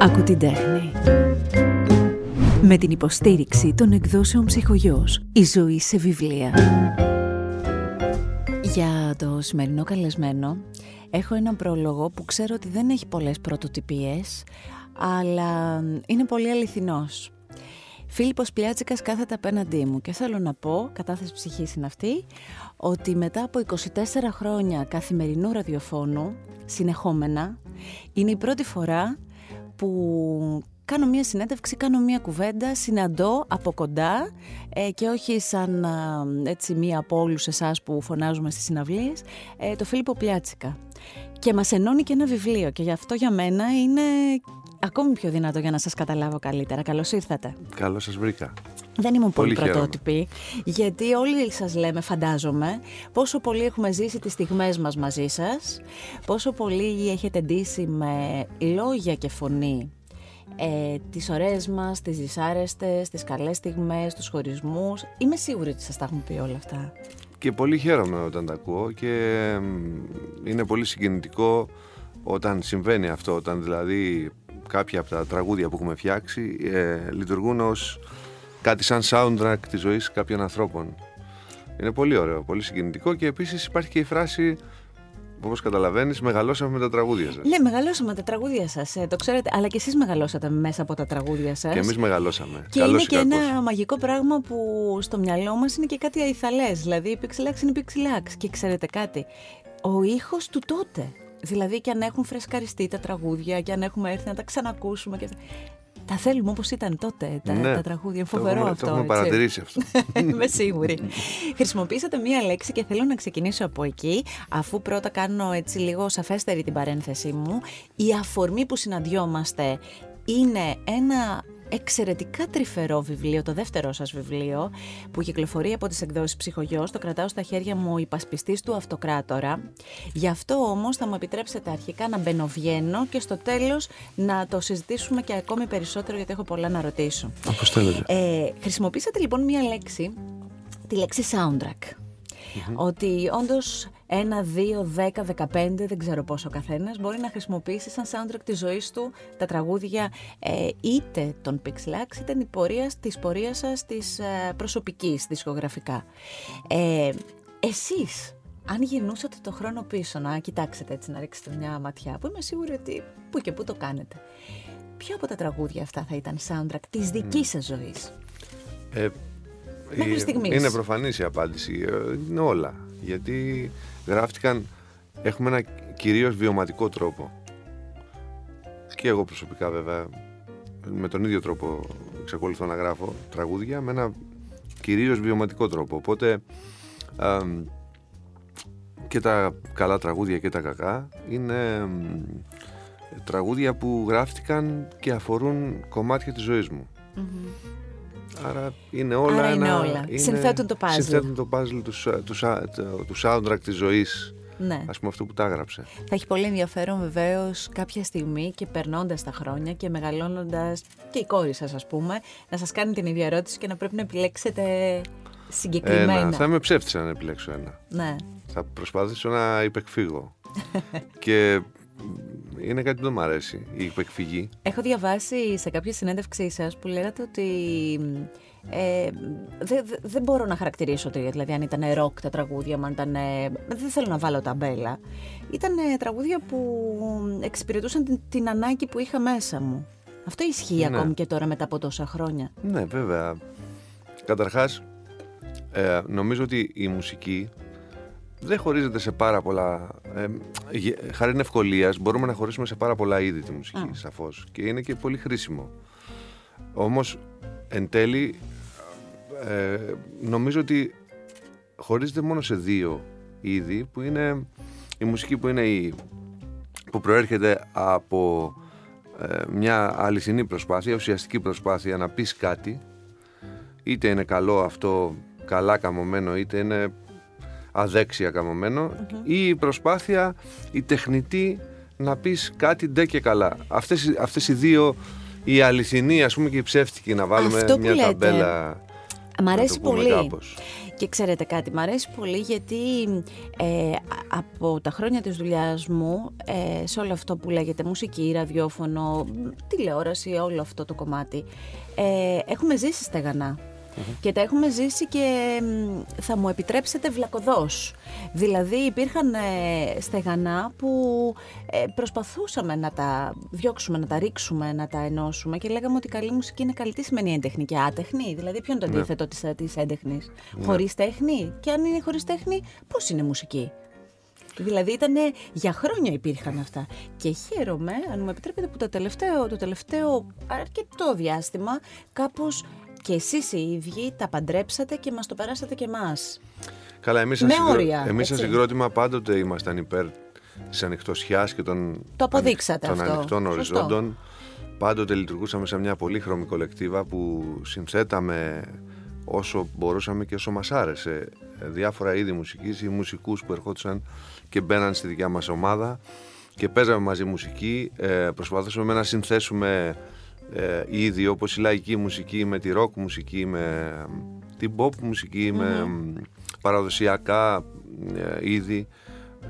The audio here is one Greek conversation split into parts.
Άκου την τέχνη. Με την υποστήριξη των εκδόσεων ψυχογιός. Η ζωή σε βιβλία. Για το σημερινό καλεσμένο έχω ένα πρόλογο που ξέρω ότι δεν έχει πολλές πρωτοτυπίες, αλλά είναι πολύ αληθινός. Φίλιππος Πλιάτσικας κάθεται απέναντί μου και θέλω να πω, κατάθεση ψυχής είναι αυτή, ότι μετά από 24 χρόνια καθημερινού ραδιοφώνου, συνεχόμενα, είναι η πρώτη φορά που κάνω μία συνέντευξη, κάνω μία κουβέντα, συναντώ από κοντά ε, και όχι σαν έτσι μία από όλους εσάς που φωνάζουμε στις συναυλίες, ε, το Φίλιππο Πλιάτσικα. Και μας ενώνει και ένα βιβλίο και γι' αυτό για μένα είναι ακόμη πιο δυνατό για να σας καταλάβω καλύτερα. Καλώς ήρθατε. Καλώς σας βρήκα. Δεν ήμουν πολύ, πολύ πρωτότυπη, γιατί όλοι σας λέμε, φαντάζομαι, πόσο πολύ έχουμε ζήσει τις στιγμές μας μαζί σας, πόσο πολύ έχετε ντύσει με λόγια και φωνή ε, τις ωραίες μας, τις δυσάρεστες, τις καλές στιγμές, τους χωρισμούς. Είμαι σίγουρη ότι σας τα έχουμε πει όλα αυτά. Και πολύ χαίρομαι όταν τα ακούω και είναι πολύ συγκινητικό όταν συμβαίνει αυτό, όταν δηλαδή κάποια από τα τραγούδια που έχουμε φτιάξει ε, λειτουργούν ως κάτι σαν soundtrack της ζωής κάποιων ανθρώπων. Είναι πολύ ωραίο, πολύ συγκινητικό και επίσης υπάρχει και η φράση Όπως καταλαβαίνεις, μεγαλώσαμε με τα τραγούδια σας. Ναι, μεγαλώσαμε με τα τραγούδια σας. Ε, το ξέρετε, αλλά και εσείς μεγαλώσατε μέσα από τα τραγούδια σας. Και εμείς μεγαλώσαμε. Και Καλώς είναι και ένα μαγικό πράγμα που στο μυαλό μας είναι και κάτι αϊθαλές. Δηλαδή, η Pixelax είναι Pixelax. Και ξέρετε κάτι, ο ήχος του τότε. Δηλαδή, και αν έχουν φρεσκαριστεί τα τραγούδια και αν έχουμε έρθει να τα ξανακούσουμε. Και... Τα θέλουμε όπως ήταν τότε τα, ναι, τα τραγούδια. Φοβερό το αυτό. Το έχουμε παρατηρήσει αυτό. Είμαι σίγουρη. Χρησιμοποίησατε μία λέξη και θέλω να ξεκινήσω από εκεί, αφού πρώτα κάνω έτσι λίγο σαφέστερη την παρένθεσή μου. Η αφορμή που συναντιόμαστε είναι ένα εξαιρετικά τρυφερό βιβλίο, το δεύτερο σας βιβλίο, που κυκλοφορεί από τις εκδόσεις Ψυχογιός, το κρατάω στα χέρια μου ο υπασπιστής του αυτοκράτορα. Γι' αυτό όμως θα μου επιτρέψετε αρχικά να μπαινοβγαίνω και στο τέλος να το συζητήσουμε και ακόμη περισσότερο γιατί έχω πολλά να ρωτήσω. Όπως Ε, χρησιμοποίησατε λοιπόν μία λέξη, τη λέξη soundtrack. Ότι όντως ένα, δύο, δέκα, δεκαπέντε, δεν ξέρω πόσο καθένας, μπορεί να χρησιμοποιήσει σαν soundtrack της ζωής του τα τραγούδια ε, είτε των Pixelax είτε της πορείας σας της ε, προσωπικής δισκογραφικά. Ε, εσείς, αν γυρνούσατε το χρόνο πίσω, να κοιτάξετε έτσι, να ρίξετε μια ματιά, που είμαι σίγουρη ότι που και που το κάνετε. Ποιο από τα τραγούδια αυτά θα ήταν soundtrack της δικής σας ζωής; Ε, είναι προφανής η απάντηση. Ε, είναι όλα. Γιατί γράφτηκαν, έχουμε ένα κυρίως βιωματικό τρόπο. Και εγώ προσωπικά βέβαια, με τον ίδιο τρόπο εξακολουθώ να γράφω τραγούδια, με ένα κυρίως βιωματικό τρόπο. Οπότε και τα καλά τραγούδια και τα κακά είναι τραγούδια που γράφτηκαν και αφορούν κομμάτια της ζωής μου. Άρα είναι όλα Άρα είναι όλα. Είναι, συνθέτουν το puzzle. Συνθέτουν το puzzle του, του, του, του soundtrack της ζωής. Ναι. Ας πούμε αυτό που τα έγραψε. Θα έχει πολύ ενδιαφέρον βεβαίως κάποια στιγμή και περνώντας τα χρόνια και μεγαλώνοντας και η κόρη σας, ας πούμε, να σας κάνει την ίδια ερώτηση και να πρέπει να επιλέξετε συγκεκριμένα. Ένα. Θα με ψεύτησα να επιλέξω ένα. Ναι. Θα προσπαθήσω να υπεκφύγω. και είναι κάτι που δεν μου αρέσει, η υπεκφυγή. Έχω διαβάσει σε κάποια συνέντευξή σας που λέγατε ότι ε, δεν δε, μπορώ να χαρακτηρίσω ότι δηλαδή αν ήταν ροκ τα τραγούδια, αν ήταν. δεν θέλω να βάλω ταμπέλα. Ήταν τραγούδια που εξυπηρετούσαν την, την, ανάγκη που είχα μέσα μου. Αυτό ισχύει ναι. ακόμη και τώρα μετά από τόσα χρόνια. Ναι, βέβαια. Καταρχάς, ε, νομίζω ότι η μουσική δεν χωρίζεται σε πάρα πολλά. Ε, χάρη ευκολία, μπορούμε να χωρίσουμε σε πάρα πολλά είδη τη μουσική, mm. σαφώς. Και είναι και πολύ χρήσιμο. Όμως, εν τέλει, ε, νομίζω ότι χωρίζεται μόνο σε δύο είδη που είναι η μουσική που είναι η, που προέρχεται από ε, μια αληθινή προσπάθεια, ουσιαστική προσπάθεια να πεις κάτι είτε είναι καλό αυτό καλά καμωμένο είτε είναι αδέξια ή η προσπάθεια η τεχνητή να πεις κάτι ντε και καλά. Αυτές, αυτές οι δύο, η αληθινή ας πούμε και η ψεύτικη να βάλουμε μια ταμπέλα. Μ' αρέσει πολύ. Και ξέρετε κάτι, μου αρέσει πολύ γιατί ε, από τα χρόνια της δουλειάς μου ε, σε όλο αυτό που λέγεται μουσική, ραδιόφωνο, τηλεόραση, όλο αυτό το κομμάτι, ε, έχουμε ζήσει στεγανά. Και τα έχουμε ζήσει και θα μου επιτρέψετε βλακοδός. Δηλαδή υπήρχαν ε, στεγανά που ε, προσπαθούσαμε να τα διώξουμε, να τα ρίξουμε, να τα ενώσουμε και λέγαμε ότι η καλή μουσική είναι καλή. Τι σημαίνει έντεχνη και άτεχνη, δηλαδή ποιο είναι το ναι. αντίθετο της, ε, της έντεχνης; Ναι. Χωρίς τέχνη; Και αν είναι χωρίς τέχνη πώς είναι μουσική; Δηλαδή ήταν για χρόνια υπήρχαν αυτά. Και χαίρομαι, αν μου επιτρέπετε, που το τελευταίο, το τελευταίο αρκετό διάστημα κάπως και εσείς οι ίδιοι τα παντρέψατε και μας το περάσατε και εμάς. Καλά, εμείς σαν, όρια, εμείς σαν συγκρότημα πάντοτε ήμασταν υπέρ της ανοιχτοσιάς και των, το αποδείξατε των ανοιχτών οριζόντων. Πάντοτε λειτουργούσαμε σε μια πολύχρωμη κολεκτίβα που συνθέταμε όσο μπορούσαμε και όσο μας άρεσε. Διάφορα είδη μουσικής ή μουσικούς που ερχόντουσαν και μπαίναν στη δικιά μας ομάδα και παίζαμε μαζί μουσική, ε, προσπαθούσαμε να συνθέσουμε ε, είδη όπως η λαϊκή μουσική με τη rock μουσική, με την pop μουσικη με παραδοσιακά ε, είδη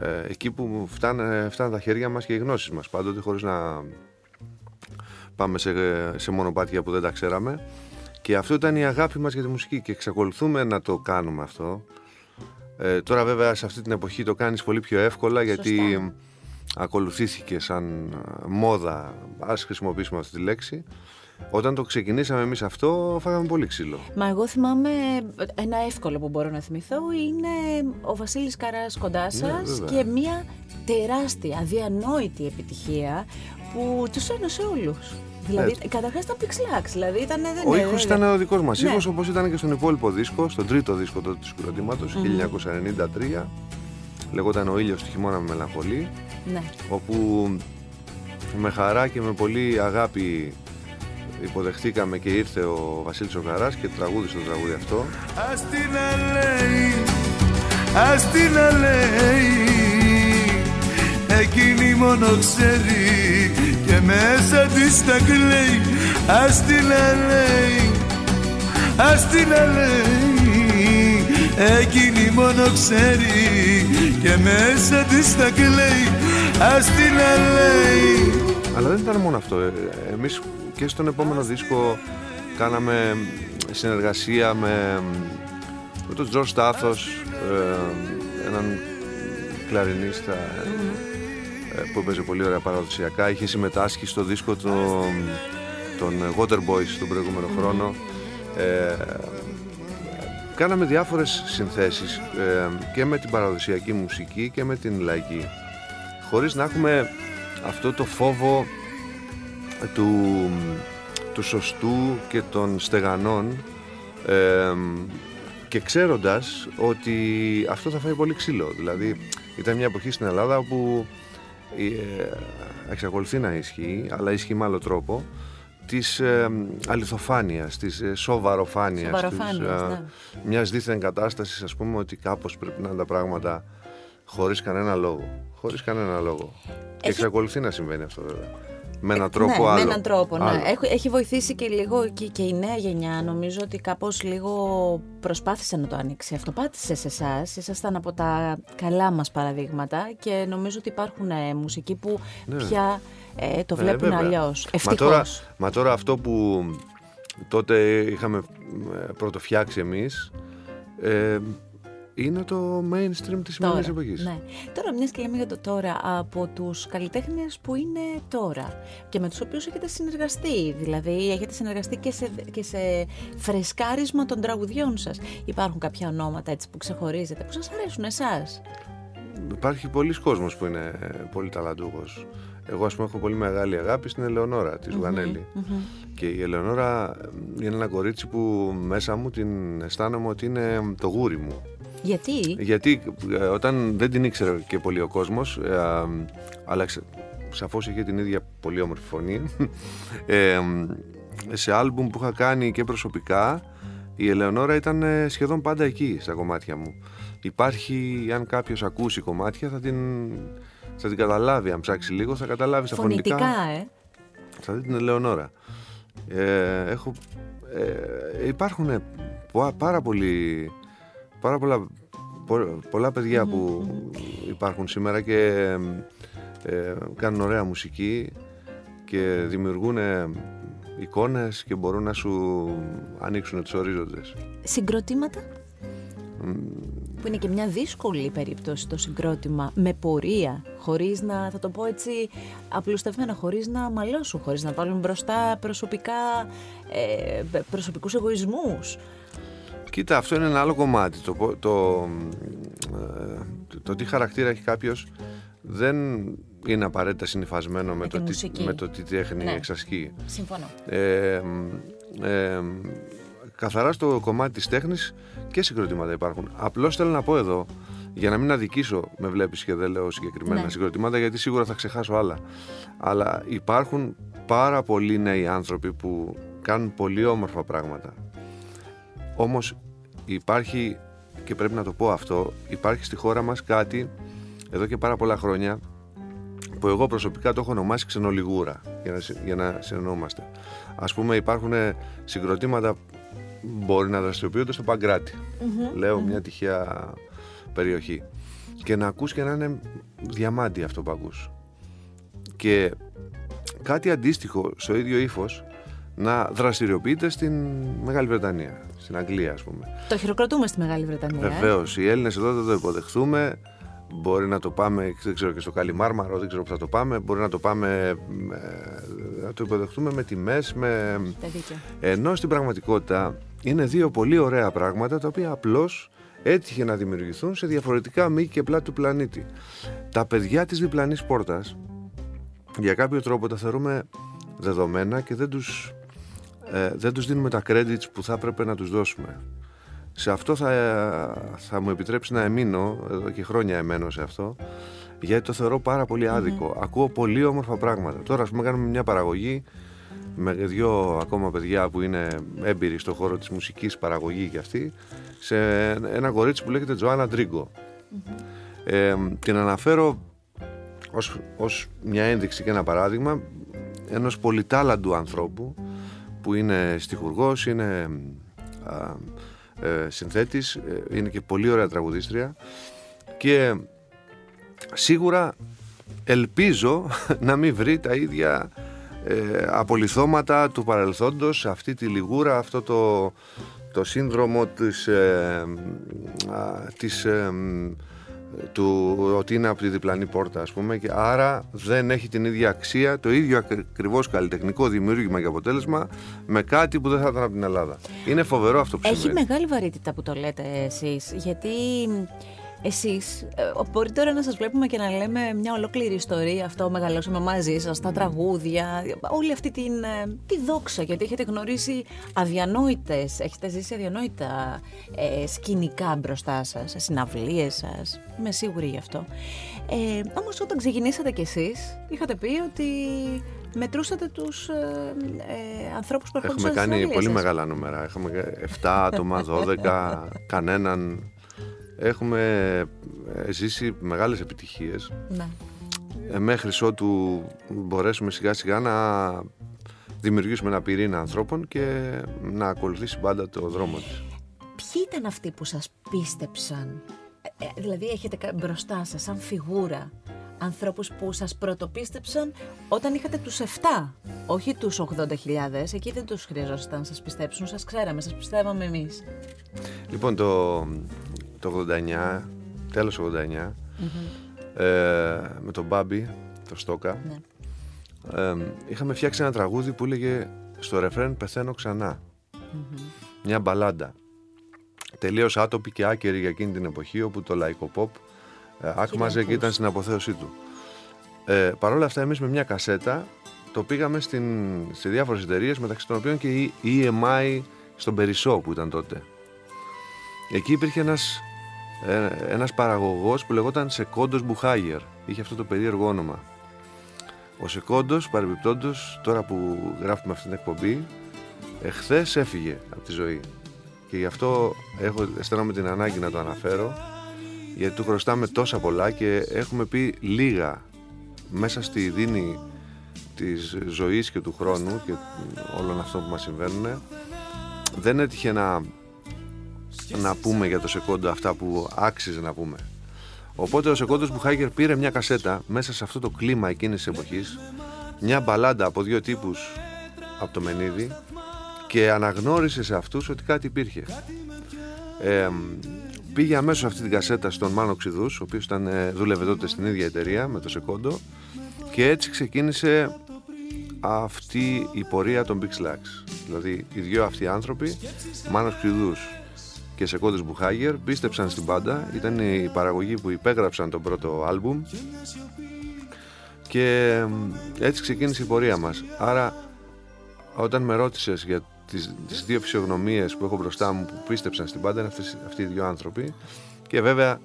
ε, εκεί που φτάνε, φτάνε τα χέρια μας και οι γνώσεις μας πάντοτε χωρίς να πάμε σε, σε μονοπάτια που δεν τα ξέραμε. Και αυτό ήταν η αγάπη μας για τη μουσική και εξακολουθούμε να το κάνουμε αυτό. Ε, τώρα βέβαια σε αυτή την εποχή το κάνεις πολύ πιο εύκολα γιατί ακολουθήθηκε σαν μόδα, ας χρησιμοποιήσουμε αυτή τη λέξη. Όταν το ξεκινήσαμε εμείς αυτό, φάγαμε πολύ ξύλο. Μα εγώ θυμάμαι ένα εύκολο που μπορώ να θυμηθώ είναι ο Βασίλης Καράς κοντάς ναι, σας και μια τεράστια, αδιανόητη επιτυχία που τους ένωσε όλους. Δηλαδή, ε, καταρχάς ήταν Pixlax. Δηλαδή ήταν, δεν ο ήχος ήταν ο δικός μας ήχος, ναι. όπως ήταν και στον υπόλοιπο δίσκο, στον τρίτο δίσκο του συγκροτήματο, mm-hmm. 1993. Λεγόταν Ο ήλιος του χειμώνα με μελαγχολή. Ναι. Όπου με χαρά και με πολύ αγάπη υποδεχτήκαμε και ήρθε ο Βασίλης ο Καράς και τραγούδισε το τραγούδι αυτό. Ας την αλέει, ας την αλέει Εκείνη μόνο ξέρει και μέσα της τα κλαίει Ας την αλέει, ας την αλέει Εκείνη μόνο ξέρει και μέσα της τα κλαίει Ας την λέει Αλλά δεν ήταν μόνο αυτό. Ε, Εμείς και στον επόμενο δίσκο Κάναμε συνεργασία με, με τον Τζορ Στάθος ε, Έναν κλαρινίστα ε, που έπαιζε πολύ ωραία παραδοσιακά. Είχε συμμετάσχει στο δίσκο το, των Waterboys τον προηγούμενο χρόνο. Ε, κάναμε διάφορες συνθέσεις και με την παραδοσιακή μουσική και με την λαϊκή χωρίς να έχουμε αυτό το φόβο του, του σωστού και των στεγανών και ξέροντας ότι αυτό θα φάει πολύ ξύλο. Δηλαδή ήταν μια εποχή στην Ελλάδα όπου ε, εξακολουθεί να ισχύει, αλλά ισχύει με άλλο τρόπο, της ε, αληθοφάνειας, της ε, σοβαροφάνειας, της, ναι. μιας δίθεν κατάστασης, ας πούμε, ότι κάπως πρέπει να είναι τα πράγματα χωρίς κανένα λόγο. Χωρίς κανένα λόγο. Και εξακολουθεί να συμβαίνει αυτό βέβαια. Με έναν τρόπο ναι, άλλο. Με έναν τρόπο, ναι. Έχει, έχει βοηθήσει και λίγο και, και η νέα γενιά. Νομίζω ότι κάπως λίγο προσπάθησε να το ανοίξει. Αυτό πάτησε σε εσάς. Ήσασταν από τα καλά μας παραδείγματα και νομίζω ότι υπάρχουν ε, μουσικοί που ναι. πια ε, το ναι, βλέπουν αλλιώς. Μα τώρα, μα τώρα αυτό που τότε είχαμε ε, πρωτοφτιάξει εμείς ε, είναι το mainstream της σημερινής εποχής. Ναι. Τώρα, μιας και λέμε για το τώρα, από τους καλλιτέχνες που είναι τώρα και με τους οποίους έχετε συνεργαστεί, δηλαδή έχετε συνεργαστεί και σε, και σε φρεσκάρισμα των τραγουδιών σας. Υπάρχουν κάποια ονόματα έτσι που ξεχωρίζετε, που σας αρέσουν εσάς; Υπάρχει πολλοί κόσμος που είναι πολύ ταλαντούχος. Εγώ, ας πούμε, έχω πολύ μεγάλη αγάπη στην Ελεονόρα της Ζουγανέλη. Και η Ελεονόρα είναι ένα κορίτσι που μέσα μου την αισθάνομαι ότι είναι το γούρι μου. Γιατί; Γιατί ε, όταν δεν την ήξερε και πολύ ο κόσμος, ε, αλλά σαφώς είχε την ίδια πολύ όμορφη φωνή, ε, σε άλμπουμ που είχα κάνει και προσωπικά, η Ελεονόρα ήταν σχεδόν πάντα εκεί στα κομμάτια μου. Υπάρχει, αν κάποιος ακούσει κομμάτια, θα την, θα την καταλάβει. Αν ψάξει λίγο, θα καταλάβει στα φωνητικά. Φωνητικά, ε. Θα δει την Ελεονόρα. Ε, έχω, υπάρχουν πάρα πολλοί πάρα πολλά, πολλά που υπάρχουν σήμερα και ε, κάνουν ωραία μουσική και δημιουργούν εικόνες και μπορούν να σου ανοίξουν τους ορίζοντες. Συγκροτήματα; Που είναι και μια δύσκολη περίπτωση το συγκρότημα με πορεία, χωρίς να, θα το πω έτσι απλουστευμένα, χωρίς να μαλώσουν, χωρίς να βάλουν μπροστά προσωπικά, ε, προσωπικούς εγωισμούς. Κοίτα, αυτό είναι ένα άλλο κομμάτι. Το, το, το, ε, το, τι χαρακτήρα έχει κάποιος δεν είναι απαραίτητα συνειφασμένο με, το, τι, με το τι τέχνη ναι. εξασκεί. Συμφωνώ. Ε, ε, καθαρά στο κομμάτι της τέχνης και συγκροτήματα υπάρχουν. Απλώς θέλω να πω εδώ, για να μην αδικήσω, με βλέπεις και δεν λέω συγκεκριμένα ναι. συγκροτήματα, γιατί σίγουρα θα ξεχάσω άλλα. Αλλά υπάρχουν πάρα πολλοί νέοι άνθρωποι που κάνουν πολύ όμορφα πράγματα. Όμως υπάρχει, και πρέπει να το πω αυτό, υπάρχει στη χώρα μας κάτι εδώ και πάρα πολλά χρόνια που εγώ προσωπικά το έχω ονομάσει ξενολιγούρα για να, για να συνεννοούμαστε. Ας πούμε υπάρχουν συγκροτήματα μπορεί να δραστηριοποιούνται στο παγκρατη Λέω μια τυχαία περιοχή. Και να ακούς και να είναι διαμάντι αυτό που ακούς. Και κάτι αντίστοιχο στο ίδιο ύφος να δραστηριοποιείται στην Μεγάλη Βρετανία, στην Αγγλία ας πούμε. Το χειροκροτούμε στη Μεγάλη Βρετανία. Βεβαίως, οι Έλληνες εδώ δεν το υποδεχθούμε. Μπορεί να το πάμε, δεν ξέρω και στο Καλιμάρμαρο, δεν ξέρω που θα το πάμε. Μπορεί να το πάμε, να το υποδεχτούμε με τιμές, με... Ενώ στην πραγματικότητα είναι δύο πολύ ωραία πράγματα τα οποία απλώς έτυχε να δημιουργηθούν σε διαφορετικά μήκη και πλάτη του πλανήτη. Τα παιδιά της διπλανής πόρτας για κάποιο τρόπο τα θεωρούμε δεδομένα και δεν τους, ε, δεν τους δίνουμε τα credits που θα έπρεπε να τους δώσουμε. Σε αυτό θα, θα μου επιτρέψει να εμείνω, εδώ και χρόνια εμένω σε αυτό, γιατί το θεωρώ πάρα πολύ Ακούω πολύ όμορφα πράγματα. Τώρα, ας πούμε, κάνουμε μια παραγωγή με δύο ακόμα παιδιά που είναι έμπειροι στον χώρο της μουσικής παραγωγή και αυτή σε ένα κορίτσι που λέγεται Τζοάννα Ε, την αναφέρω ως, ως μια ένδειξη και ένα παράδειγμα ενός πολυτάλαντου ανθρώπου που είναι στιχουργός, είναι α, ε, συνθέτης, ε, είναι και πολύ ωραία τραγουδίστρια και σίγουρα ελπίζω να μην βρει τα ίδια ε, απολυθώματα του παρελθόντος, αυτή τη λιγούρα, αυτό το, το σύνδρομο της, ε, της ε, του ότι είναι από τη διπλανή πόρτα ας πούμε και άρα δεν έχει την ίδια αξία το ίδιο ακριβώς καλλιτεχνικό δημιούργημα και αποτέλεσμα με κάτι που δεν θα ήταν από την Ελλάδα. Είναι φοβερό αυτό που Έχει μεγάλη βαρύτητα που το λέτε εσείς γιατί εσείς, ε, μπορεί τώρα να σας βλέπουμε και να λέμε μια ολόκληρη ιστορία, αυτό μεγαλώσαμε μαζί σας, τα τραγούδια, όλη αυτή την, ε, τη δόξα, γιατί έχετε γνωρίσει αδιανόητες, έχετε ζήσει αδιανόητα ε, σκηνικά μπροστά σας, συναυλίες σας, είμαι σίγουρη γι' αυτό. Ε, όμως όταν ξεκινήσατε κι εσείς, είχατε πει ότι μετρούσατε τους ε, ε, ανθρώπους που Έχουμε κάνει πολύ μεγάλα νούμερα, έχουμε 7 άτομα, 12, κανέναν έχουμε ε, ζήσει μεγάλες επιτυχίες ναι. Ε, μέχρι ότου μπορέσουμε σιγά σιγά να δημιουργήσουμε ένα πυρήνα ανθρώπων και να ακολουθήσει πάντα το δρόμο της. Ποιοι ήταν αυτοί που σας πίστεψαν, ε, δηλαδή έχετε μπροστά σας σαν φιγούρα ανθρώπους που σας πρωτοπίστεψαν όταν είχατε τους 7, όχι τους 80.000, εκεί δεν τους χρειαζόταν να σας πιστέψουν, σας ξέραμε, σας πιστεύαμε εμείς. Λοιπόν, το, το 89, τέλος 89, ε, με τον Μπάμπι, το Στόκα, ναι. ε, είχαμε φτιάξει ένα τραγούδι που έλεγε στο ρεφρέν «Πεθαίνω Μια μπαλάντα. Τελείως άτοπη και άκερη για εκείνη την εποχή, όπου το λαϊκό pop ε, άκμαζε και ήταν στην αποθέωσή του. Ε, Παρ' όλα αυτά, εμείς με μια κασέτα το πήγαμε στην, σε διάφορες εταιρείες μεταξύ των οποίων και η EMI στον Περισσό που ήταν τότε. Εκεί υπήρχε ένας ε, ένας παραγωγός που λεγόταν Σεκόντος Μπουχάγερ. Είχε αυτό το περίεργο όνομα. Ο Σεκόντος, παρεμπιπτόντως, τώρα που γράφουμε αυτή την εκπομπή, εχθές έφυγε από τη ζωή. Και γι' αυτό έχω, αισθάνομαι την ανάγκη να το αναφέρω, γιατί του χρωστάμε τόσα πολλά και έχουμε πει λίγα μέσα στη δίνη της ζωής και του χρόνου και όλων αυτών που μας συμβαίνουν. Δεν έτυχε να να πούμε για το Σεκόντο αυτά που άξιζε να πούμε. Οπότε ο Σεκόντος Μπουχάγκερ πήρε μια κασέτα μέσα σε αυτό το κλίμα εκείνης της εποχής, μια μπαλάντα από δύο τύπους από το Μενίδη και αναγνώρισε σε αυτούς ότι κάτι υπήρχε. Ε, πήγε αμέσως αυτή την κασέτα στον Μάνο Ξηδούς, ο οποίος ήταν, ε, δούλευε τότε στην ίδια εταιρεία με το Σεκόντο και έτσι ξεκίνησε αυτή η πορεία των Big Slacks. Δηλαδή οι δυο αυτοί άνθρωποι, Μάνος Ξηδούς και Σεκόντος Μπουχάγερ, πίστεψαν στην πάντα. Ήταν η παραγωγή που υπέγραψαν τον πρώτο άλμπουμ και έτσι ξεκίνησε η πορεία μας. Άρα όταν με ρώτησες για τις, τις δύο φυσιογνωμίες που έχω μπροστά μου που πίστεψαν στην πάντα είναι αυτές, αυτοί οι δύο άνθρωποι και βέβαια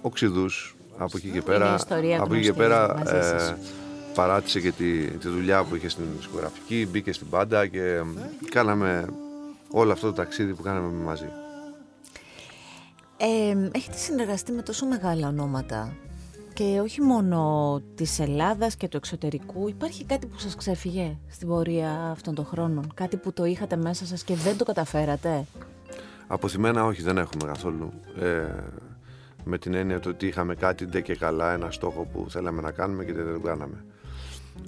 ο Ξηδούς από εκεί και πέρα, από εκεί και πέρα ε, παράτησε και τη, τη δουλειά που είχε στην δισκογραφική, μπήκε στην πάντα και κάναμε όλο αυτό το ταξίδι που κάναμε μαζί. Ε, έχετε συνεργαστεί με τόσο μεγάλα ονόματα και όχι μόνο της Ελλάδας και του εξωτερικού. Υπάρχει κάτι που σας ξέφυγε στην πορεία αυτών των χρόνων; Κάτι που το είχατε μέσα σας και δεν το καταφέρατε; Αποθυμένα όχι δεν έχουμε καθόλου. Ε, με την έννοια ότι είχαμε κάτι ντε και καλά, ένα στόχο που θέλαμε να κάνουμε και δεν το κάναμε.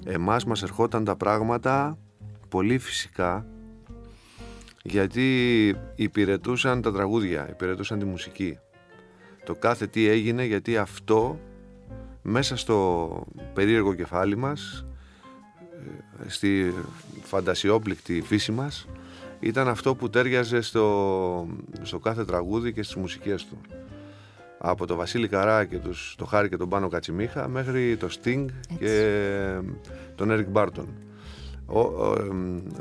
Εμάς μας ερχόταν τα πράγματα πολύ φυσικά γιατί υπηρετούσαν τα τραγούδια, υπηρετούσαν τη μουσική. Το κάθε τι έγινε γιατί αυτό μέσα στο περίεργο κεφάλι μας, ε, στη φαντασιόπληκτη φύση μας, ήταν αυτό που τέριαζε στο, στο κάθε τραγούδι και στις μουσικές του. Από το Βασίλη Καρά και τους, το Χάρη και τον Πάνο Κατσιμίχα μέχρι το Sting και τον Eric Μπάρτον. Ο,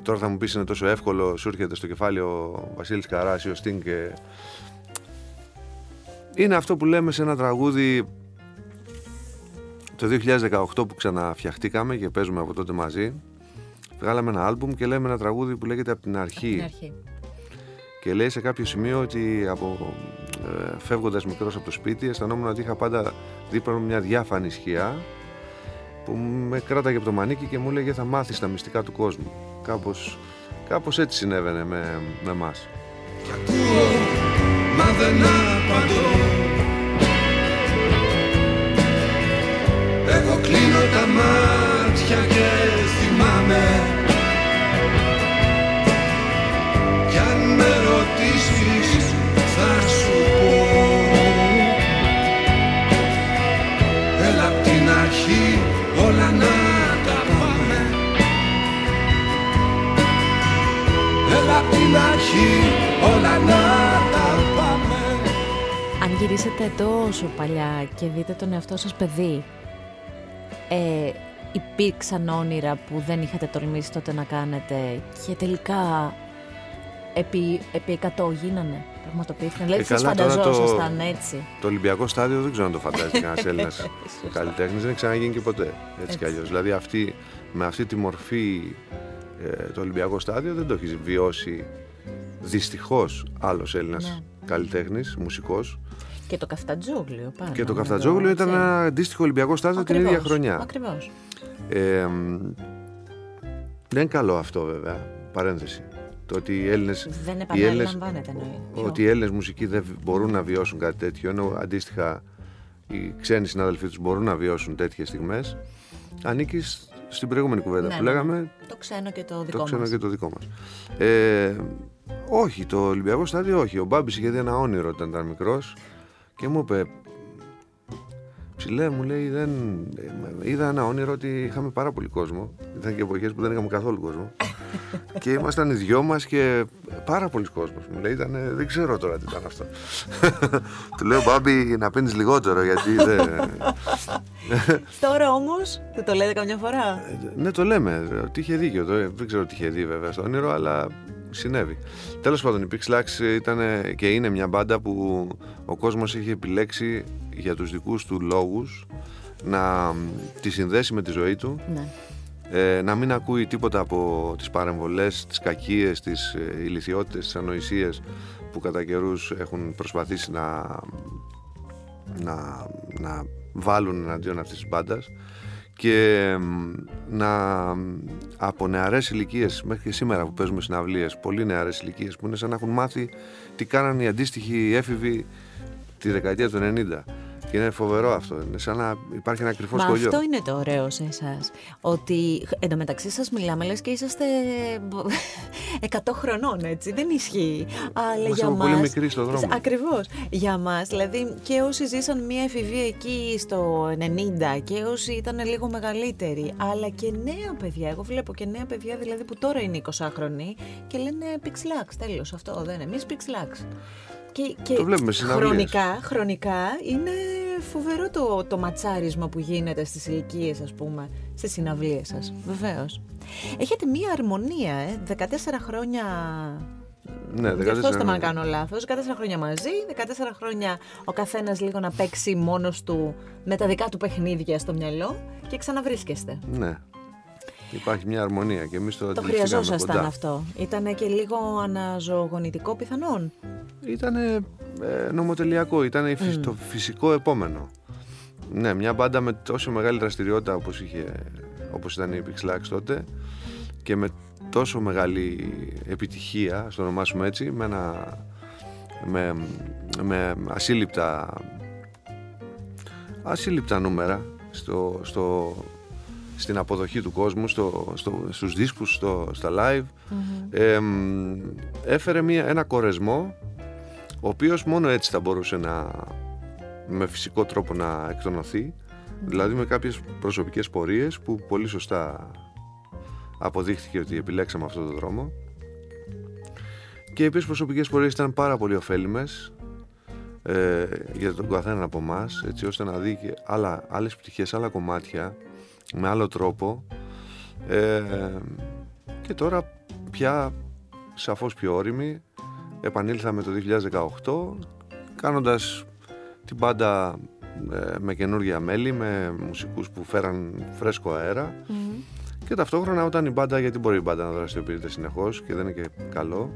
τώρα θα μου πεις είναι τόσο εύκολο, σου έρχεται στο κεφάλι ο Βασίλης Καράς ή ο Sting και... Είναι αυτό που λέμε σε ένα τραγούδι το 2018 που ξαναφτιαχτήκαμε και παίζουμε από τότε μαζί. Βγάλαμε ένα άλμπουμ και λέμε ένα τραγούδι που λέγεται από την αρχή. Από την αρχή. Και λέει σε κάποιο σημείο ότι από, ε, φεύγοντας μικρός από το σπίτι αισθανόμουν ότι είχα πάντα δίπλα μου μια διάφανη σκιά που με κράταγε από το μανίκι και μου έλεγε θα μάθεις τα μυστικά του κόσμου. Κάπως, κάπως έτσι συνέβαινε με, με εμάς. μα δεν απαντώ γυρίσετε τόσο παλιά και δείτε τον εαυτό σας παιδί, ε, υπήρξαν όνειρα που δεν είχατε τολμήσει τότε να κάνετε και τελικά επί, επί 100 γίνανε, πραγματοποιήθηκαν. Δηλαδή, ε, φανταζόσασταν έτσι; Το Ολυμπιακό στάδιο δεν ξέρω αν το φαντάζει κανένα Έλληνας καλλιτέχνης. Δεν έχει ξαναγίνει και ποτέ. Έτσι, έτσι. κι αλλιώς. Δηλαδή, αυτή, με αυτή τη μορφή ε, το Ολυμπιακό στάδιο δεν το έχει βιώσει δυστυχώς άλλος Έλληνας ναι. καλλιτέχνης, μουσικός. Και το Καφτατζόγλιο πάνω. Και το Καφτατζόγλιο ήταν ένα αντίστοιχο Ολυμπιακό στάδιο την ίδια χρονιά. Ακριβώς. Ε, δεν είναι καλό αυτό βέβαια. Παρένθεση. Το ότι οι Έλληνες, δεν επαναλαμβάνεται Ότι οι Έλληνες μουσικοί δεν μπορούν να βιώσουν κάτι τέτοιο ενώ αντίστοιχα οι ξένοι συνάδελφοί τους μπορούν να βιώσουν τέτοιες στιγμές ανήκει στην προηγούμενη κουβέντα ναι, που ναι, λέγαμε. Ναι. Το ξένο και το δικό το ξένο και το δικό μας. Ε, όχι, το Ολυμπιακό στάδιο όχι. Ο Μπάμπης είχε δει ένα όνειρο όταν ήταν μικρός και μου είπε Ψηλέ μου λέει, δεν... είδα ένα όνειρο ότι είχαμε πάρα πολύ κόσμο. Ήταν και εποχές που δεν είχαμε καθόλου κόσμο. και ήμασταν οι δυο μας και πάρα πολλοί κόσμος. Μου λέει, ήταν, δεν ξέρω τώρα τι ήταν αυτό. Του λέω, Μπάμπη, να πίνεις λιγότερο γιατί δεν. Τώρα όμως, δεν το λέτε καμιά φορά; Ε, ναι, το λέμε. Τι είχε δίκιο. Δεν ξέρω τι είχε δει βέβαια στο όνειρο, αλλά συνέβη. Τέλος πάντων, η Pixlax ήταν και είναι μια μπάντα που ο κόσμος έχει επιλέξει για τους δικούς του λόγους να τη συνδέσει με τη ζωή του ναι. ε, να μην ακούει τίποτα από τις παρεμβολές, τις κακίες, τις ε, ηλικιότητες, τις ανοησίες που κατά καιρούς έχουν προσπαθήσει να, να, να βάλουν εναντίον αυτής της μπάντας και να από νεαρές ηλικίες μέχρι και σήμερα που παίζουμε συναυλίες, πολύ νεαρές ηλικίες που είναι σαν να έχουν μάθει τι κάνανε οι αντίστοιχοι έφηβοι τη δεκαετία του 90. Και είναι φοβερό αυτό. Είναι σαν να υπάρχει ένα κρυφό σχολείο. Αυτό είναι το ωραίο σε εσάς. Ότι εντωμεταξύ σας μιλάμε λες και είσαστε 100 χρονών, έτσι. Δεν ισχύει. Αλλά για μας... πολύ μικροί στον δρόμο. Ακριβώς. Για μας, δηλαδή και όσοι ζήσαν μια εφηβεία εκεί στο 90 και όσοι ήταν λίγο μεγαλύτεροι, αλλά και νέα παιδιά. Εγώ βλέπω και νέα παιδιά δηλαδή που τώρα είναι 20 χρονοί και λένε Pixlax. Τέλος αυτό δεν είναι. Εμείς Pixlax. Και, και το βλέπουμε χρονικά, χρονικά είναι φοβερό το, το ματσάρισμα που γίνεται στις ηλικίες, ας πούμε, στις συναυλίες σας, βεβαίως. Έχετε μία αρμονία, ε, 14 χρόνια... Ναι, 14 Αυτό να κάνω λάθος. 14 χρόνια μαζί, 14 χρόνια ο καθένας λίγο να παίξει μόνος του με τα δικά του παιχνίδια στο μυαλό και ξαναβρίσκεστε. Ναι, Υπάρχει μια αρμονία και εμείς το Το χρειαζόσασταν αυτό. Ήταν και λίγο αναζωογονητικό πιθανόν; Ήταν ε, νομοτελειακό, ήταν το φυσικό επόμενο. Ναι, μια μπάντα με τόσο μεγάλη δραστηριότητα όπως, είχε, όπως ήταν η Pixlax τότε και με τόσο μεγάλη επιτυχία, στο ονομάσουμε έτσι, με, ένα, με, με ασύλληπτα, ασύλληπτα νούμερα στο, στο, στην αποδοχή του κόσμου, στο, στο, στους δίσκους, στο, στα live. Έφερε μια, ένα κορεσμό ο οποίος μόνο έτσι θα μπορούσε να με φυσικό τρόπο να εκτονωθεί. Δηλαδή με κάποιες προσωπικές πορείες που πολύ σωστά αποδείχθηκε ότι επιλέξαμε αυτό το δρόμο. Και οι οποίες προσωπικές πορείες ήταν πάρα πολύ ωφέλιμες ε, για τον καθένα από εμάς, έτσι ώστε να δει και άλλα, άλλες πτυχές, άλλα κομμάτια με άλλο τρόπο. Ε, και τώρα πια σαφώς πιο όρημη. Επανήλθαμε το 2018 κάνοντας την πάντα ε, με καινούργια μέλη με μουσικούς που φέραν φρέσκο και ταυτόχρονα όταν η μπάντα, γιατί μπορεί η μπάντα να δραστηριοποιείται συνεχώς και δεν είναι και καλό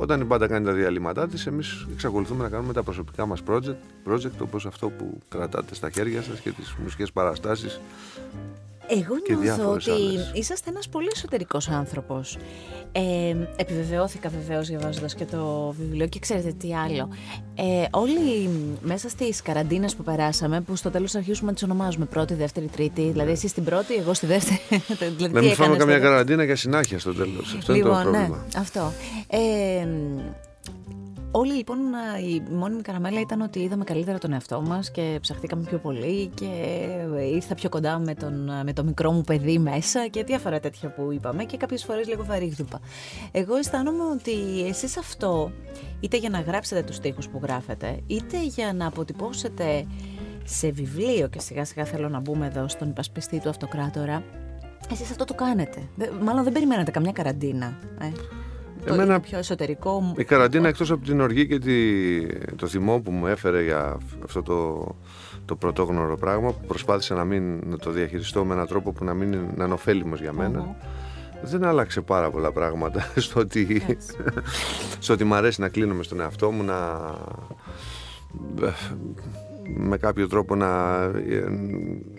όταν η μπάντα κάνει τα διαλύματά της εμείς εξακολουθούμε να κάνουμε τα προσωπικά μας project, project όπως αυτό που κρατάτε στα χέρια σας και τις μουσικές παραστάσεις εγώ νιώθω ότι είσαστε ένας πολύ εσωτερικός άνθρωπος. Ε, επιβεβαιώθηκα βεβαίως διαβάζοντας και το βιβλίο και ξέρετε τι άλλο. Ε, όλοι μέσα στις καραντίνες που περάσαμε, που στο τέλος αρχίσουμε να τις ονομάζουμε πρώτη, δεύτερη, τρίτη, δηλαδή εσείς στην πρώτη, εγώ στη δεύτερη. δηλαδή, Δεν φάμε καμία καραντίνα και συνάχεια στο τέλος. Αυτό είναι το λοιπόν, ναι, πρόβλημα. Ναι, αυτό. Ε, Όλοι λοιπόν η μόνιμη καραμέλα ήταν ότι είδαμε καλύτερα τον εαυτό μας και ψαχτήκαμε πιο πολύ και ήρθα πιο κοντά με, τον, με το μικρό μου παιδί μέσα και διάφορα τέτοια που είπαμε και κάποιες φορές λίγο βαρύγδουπα. Εγώ αισθάνομαι ότι εσείς αυτό είτε για να γράψετε τους στίχους που γράφετε είτε για να αποτυπώσετε σε βιβλίο και σιγά σιγά θέλω να μπούμε εδώ στον υπασπιστή του αυτοκράτορα εσείς αυτό το κάνετε. Μάλλον δεν περιμένατε καμιά καραντίνα. Ε; Εμένα, πιο εσωτερικό. Η καραντίνα εκτός από την οργή και τη, το θυμό που μου έφερε για αυτό το, το πρωτόγνωρο πράγμα που προσπάθησα να, μην, να το διαχειριστώ με έναν τρόπο που να μην είναι ανωφέλιμος για μενα δεν άλλαξε πάρα πολλά πράγματα στο ότι, στο ότι μ' αρέσει να κλείνομαι στον εαυτό μου να με κάποιο τρόπο να,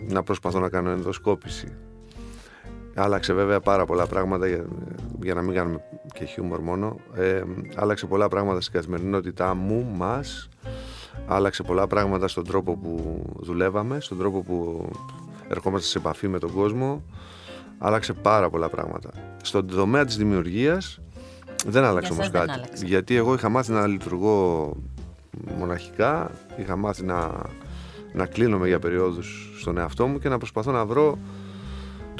να προσπαθώ να κάνω ενδοσκόπηση Άλλαξε βέβαια πάρα πολλά πράγματα για, για να μην κάνουμε και χιούμορ μόνο. Ε, άλλαξε πολλά πράγματα στην καθημερινότητά μου, μας. Άλλαξε πολλά πράγματα στον τρόπο που δουλεύαμε, στον τρόπο που ερχόμαστε σε επαφή με τον κόσμο. Άλλαξε πάρα πολλά πράγματα. Στον τομέα της δημιουργίας δεν άλλαξε όμως κάτι. Γιατί εγώ είχα μάθει να λειτουργώ μοναχικά, είχα μάθει να, να κλείνομαι για περιόδους στον εαυτό μου και να προσπαθώ να βρω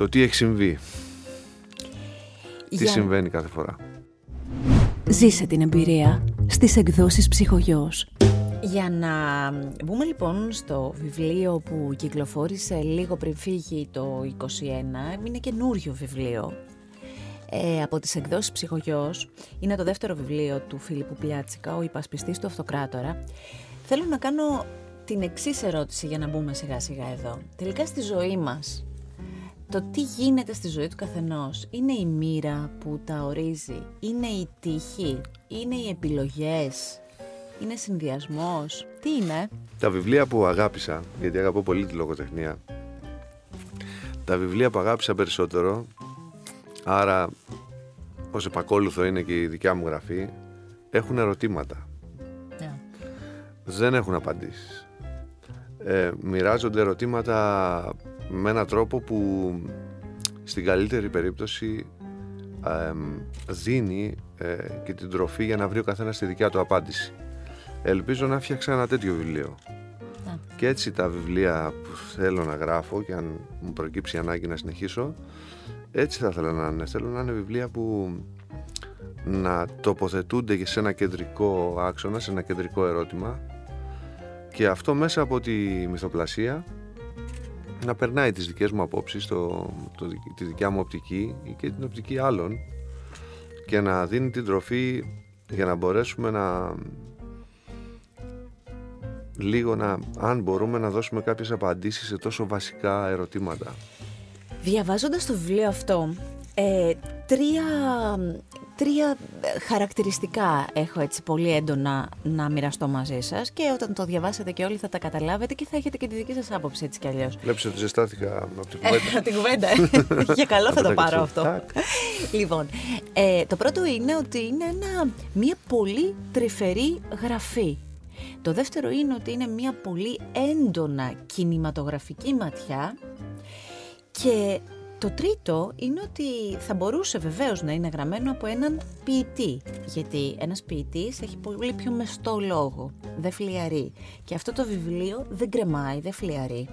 το τι έχει συμβεί. Τι συμβαίνει κάθε φορά. Ζήσε την εμπειρία στις εκδόσεις ψυχογιός. Για να μπούμε λοιπόν στο βιβλίο που κυκλοφόρησε λίγο πριν φύγει το 21, είναι καινούριο βιβλίο ε, από τις εκδόσεις ψυχογιός. Είναι το δεύτερο βιβλίο του Φίλιππου Πλιάτσικα, ο υπασπιστής του Αυτοκράτορα. Θέλω να κάνω την εξής ερώτηση για να μπούμε σιγά σιγά εδώ. Τελικά στη ζωή μας το τι γίνεται στη ζωή του καθενός είναι η μοίρα που τα ορίζει, είναι η τύχη, είναι οι επιλογές, είναι συνδυασμός, τι είναι; Τα βιβλία που αγάπησα, γιατί αγαπώ πολύ τη λογοτεχνία, τα βιβλία που αγάπησα περισσότερο, άρα ως επακόλουθο είναι και η δικιά μου γραφή, έχουν ερωτήματα. Ναι. Δεν έχουν απαντήσεις. Ε, μοιράζονται ερωτήματα με έναν τρόπο που στην καλύτερη περίπτωση ε, δίνει ε, και την τροφή για να βρει ο καθένας τη δικιά του απάντηση. Ελπίζω να φτιάξω ένα τέτοιο βιβλίο. Ναι. Και έτσι τα βιβλία που θέλω να γράφω και αν μου προκύψει η ανάγκη να συνεχίσω, έτσι θα ήθελα να είναι. Θέλω να είναι βιβλία που να τοποθετούνται και σε ένα κεντρικό άξονα, σε ένα κεντρικό ερώτημα και αυτό μέσα από τη μυθοπλασία να περνάει τις δικές μου απόψεις, το, το, τη δικιά μου οπτική ή και την οπτική άλλων και να δίνει την τροφή για να μπορέσουμε να λίγο να, αν μπορούμε να δώσουμε κάποιες απαντήσεις σε τόσο βασικά ερωτήματα. Διαβάζοντας το βιβλίο αυτό, ε, τρία, τρία χαρακτηριστικά έχω έτσι πολύ έντονα να μοιραστώ μαζί σας και όταν το διαβάσετε και όλοι θα τα καταλάβετε και θα έχετε και τη δική σας άποψη έτσι κι αλλιώς. Βλέπεις ότι ζεστάθηκα από την κουβέντα. Από την κουβέντα. Για καλό θα το πάρω αυτό. λοιπόν, ε, το πρώτο είναι ότι είναι ένα, μια πολύ τρυφερή γραφή. Το δεύτερο είναι ότι είναι μια πολύ έντονα κινηματογραφική ματιά και το τρίτο είναι ότι θα μπορούσε βεβαίως να είναι γραμμένο από έναν ποιητή, γιατί ένας ποιητής έχει πολύ πιο μεστό λόγο, δεν φλιαρεί. Και αυτό το βιβλίο δεν κρεμάει, δεν φλιαρεί.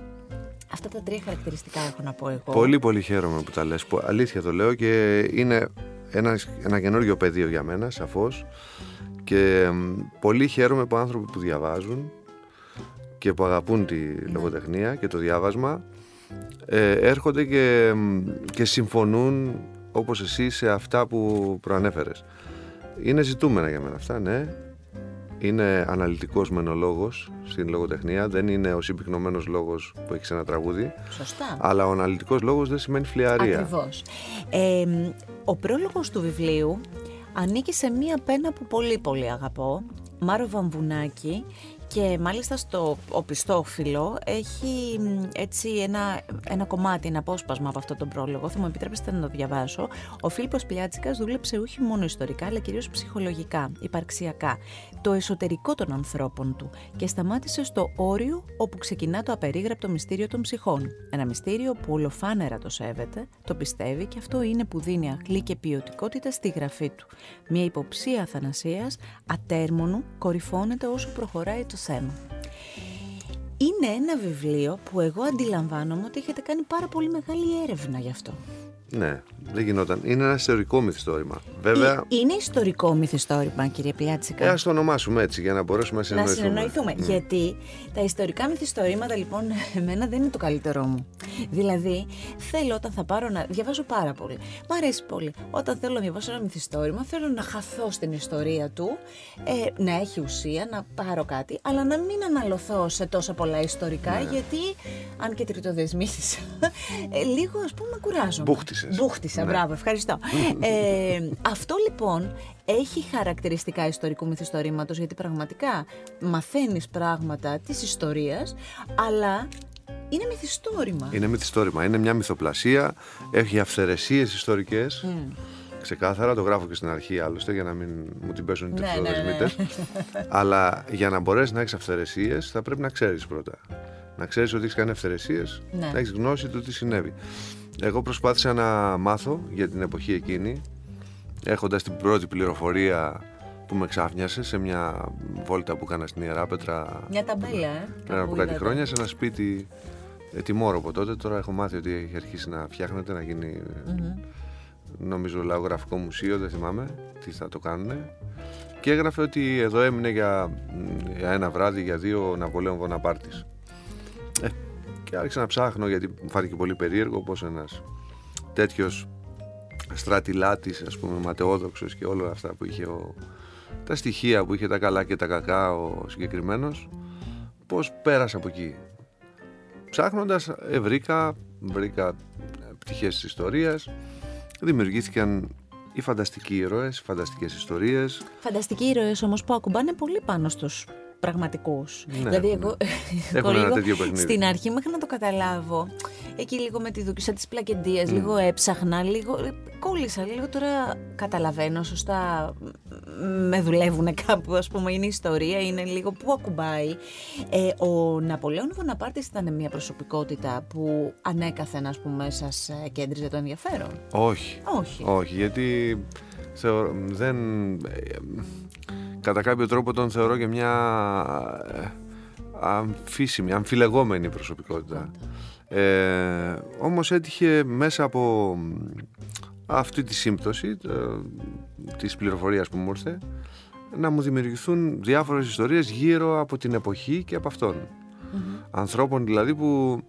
Αυτά τα τρία χαρακτηριστικά έχω να πω εγώ. Πολύ πολύ χαίρομαι που τα λες, που αλήθεια το λέω και είναι ένα, ένα καινούριο πεδίο για μένα, σαφώς. Και πολύ χαίρομαι που άνθρωποι που διαβάζουν και που αγαπούν τη Ναι. λογοτεχνία και το διάβασμα ε, έρχονται και, και συμφωνούν όπως εσύ σε αυτά που προανέφερες. Είναι ζητούμενα για μένα αυτά, ναι. Είναι αναλυτικός μεν ο λόγος στην λογοτεχνία, δεν είναι ο συμπυκνωμένος λόγος που έχεις σε ένα τραγούδι, Σωστά. αλλά ο αναλυτικός λόγος δεν σημαίνει φλιαρία. Ακριβώς. Ε, ο πρόλογος του βιβλίου ανήκει σε μία πένα που πολύ πολύ αγαπώ, Μάρο Βαμβουνάκη και μάλιστα στο οπιστόφυλλο έχει μ, έτσι ένα, ένα κομμάτι, ένα απόσπασμα από αυτό τον πρόλογο. Θα μου επιτρέψετε να το διαβάσω. Ο Φίλιππος Πλιάτσικας δούλεψε όχι μόνο ιστορικά, αλλά κυρίως ψυχολογικά, υπαρξιακά, το εσωτερικό των ανθρώπων του και σταμάτησε στο όριο όπου ξεκινά το απερίγραπτο μυστήριο των ψυχών. Ένα μυστήριο που ολοφάνερα το σέβεται, το πιστεύει και αυτό είναι που δίνει αχλή και ποιοτικότητα στη γραφή του. Μια υποψία αθανασίας ατέρμονου κορυφώνεται όσο προχωράει το θέμα. Είναι ένα βιβλίο που εγώ αντιλαμβάνομαι ότι έχετε κάνει πάρα πολύ μεγάλη έρευνα γι' αυτό. Ναι, δεν γινόταν. Είναι ένα ιστορικό μυθιστόρημα. Βέβαια, Ε, Είναι ιστορικό μυθιστόρημα, κύριε Πλιάτσικα. ε, ας το ονομάσουμε έτσι για να μπορέσουμε να Να συνεννοηθούμε. συνεννοηθούμε. Γιατί τα ιστορικά μυθιστορήματα, λοιπόν, εμένα δεν είναι το καλύτερό μου. Δηλαδή, θέλω όταν θα πάρω να. Διαβάζω πάρα πολύ. Μ' αρέσει πολύ. Όταν θέλω να διαβάσω ένα μυθιστόρημα, θέλω να χαθώ στην ιστορία του, ε, να έχει ουσία, να πάρω κάτι, αλλά να μην αναλωθώ σε τόσα πολλά ιστορικά, Ναι. γιατί, αν και τριτοδεσμήθησα, ε, λίγο ας πούμε κουράζομαι. Μπούχτισες. Μπούχτισα, Ναι. μπράβο, ευχαριστώ. ε, αυτό λοιπόν έχει χαρακτηριστικά ιστορικού μυθιστορήματος γιατί πραγματικά μαθαίνεις πράγματα της ιστορίας αλλά είναι μυθιστόρημα. Είναι μυθιστόρημα. Είναι μια μυθοπλασία. Έχει αυθαιρεσίες ιστορικές. Ξεκάθαρα, το γράφω και στην αρχή άλλωστε για να μην μου την πέσουν οι Ναι, ναι, ναι. τριφτοδεσμίτες. Αλλά για να μπορέσεις να έχεις αυθαιρεσίες θα πρέπει να ξέρεις πρώτα. Να ξέρεις ότι έχεις κάνει αυθαιρεσίες, Ναι. να έχεις γνώση του τι συνέβη. Εγώ προσπάθησα να μάθω για την εποχή εκείνη, έχοντας την πρώτη πληροφορία που με ξάφνιασε σε μια βόλτα που έκανα στην Ιεράπετρα Μια ταμπέλα, ε. πριν από κάπου κάτι είδα. χρόνια σε ένα σπίτι ε, τιμόρο από τότε. Τώρα έχω μάθει ότι έχει αρχίσει να φτιάχνεται, να γίνει Μμμ. νομίζω λαογραφικό μουσείο, δεν θυμάμαι τι θα το κάνουν. Και έγραφε ότι εδώ έμεινε για, για ένα βράδυ, για δύο ο Ναπολέον Βοναπάρτης. Ε, και άρχισα να ψάχνω γιατί μου φάνηκε πολύ περίεργο πως ένας τέτοιος στρατιλάτης, ας πούμε, ματαιόδοξος και όλα αυτά που είχε ο, τα στοιχεία που είχε τα καλά και τα κακά ο συγκεκριμένος, πώς πέρασε από εκεί. Ψάχνοντας ε, βρήκα, βρήκα ε, πτυχές της ιστορίας, δημιουργήθηκαν οι φανταστικοί ήρωες, οι φανταστικές ιστορίες. Φανταστικοί ήρωες όμως που ακουμπάνε πολύ πάνω στους πραγματικούς. Ναι, δηλαδή ναι. εγώ Έχουν εγώ ένα λίγο τέτοιο παιχνίδι. στην αρχή μέχρι να το καταλάβω εκεί λίγο με τη δουλειά, σαν τις πλακεντίες, λίγο έψαχνα, λίγο ε, κόλλησα, λίγο τώρα καταλαβαίνω σωστά, με δουλεύουν κάπου, ας πούμε, είναι η ιστορία, είναι λίγο που ακουμπάει. Ε, ο Ναπολέον Βοναπάρτης ήταν μια προσωπικότητα που ανέκαθεν, ας πούμε, σας κέντριζε το ενδιαφέρον. Όχι. Όχι. Όχι, γιατί θεωρώ, δεν, ε, κατά κάποιο τρόπο τον θεωρώ και μια ε, αμφίσιμη, αμφιλεγόμενη προσωπικότητα. Ε, όμως έτυχε μέσα από αυτή τη σύμπτωση ε, της πληροφορίας που μου ήρθε να μου δημιουργηθούν διάφορες ιστορίες γύρω από την εποχή και από αυτον Ανθρώπων δηλαδή που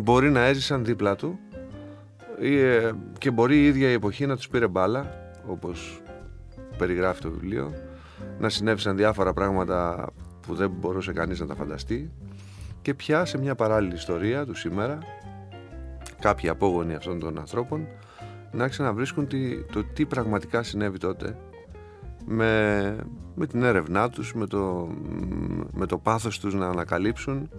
μπορεί να έζησαν δίπλα του ε, και μπορεί η ίδια η εποχή να τους πήρε μπάλα όπως περιγράφει το βιβλίο να συνέβησαν διάφορα πράγματα που δεν μπορούσε κανείς να τα φανταστεί. Και πια σε μια παράλληλη ιστορία του σήμερα κάποιοι απόγονοι αυτών των ανθρώπων να ξαναβρίσκουν το τι πραγματικά συνέβη τότε με, με την έρευνά τους, με το, με το πάθος τους να ανακαλύψουν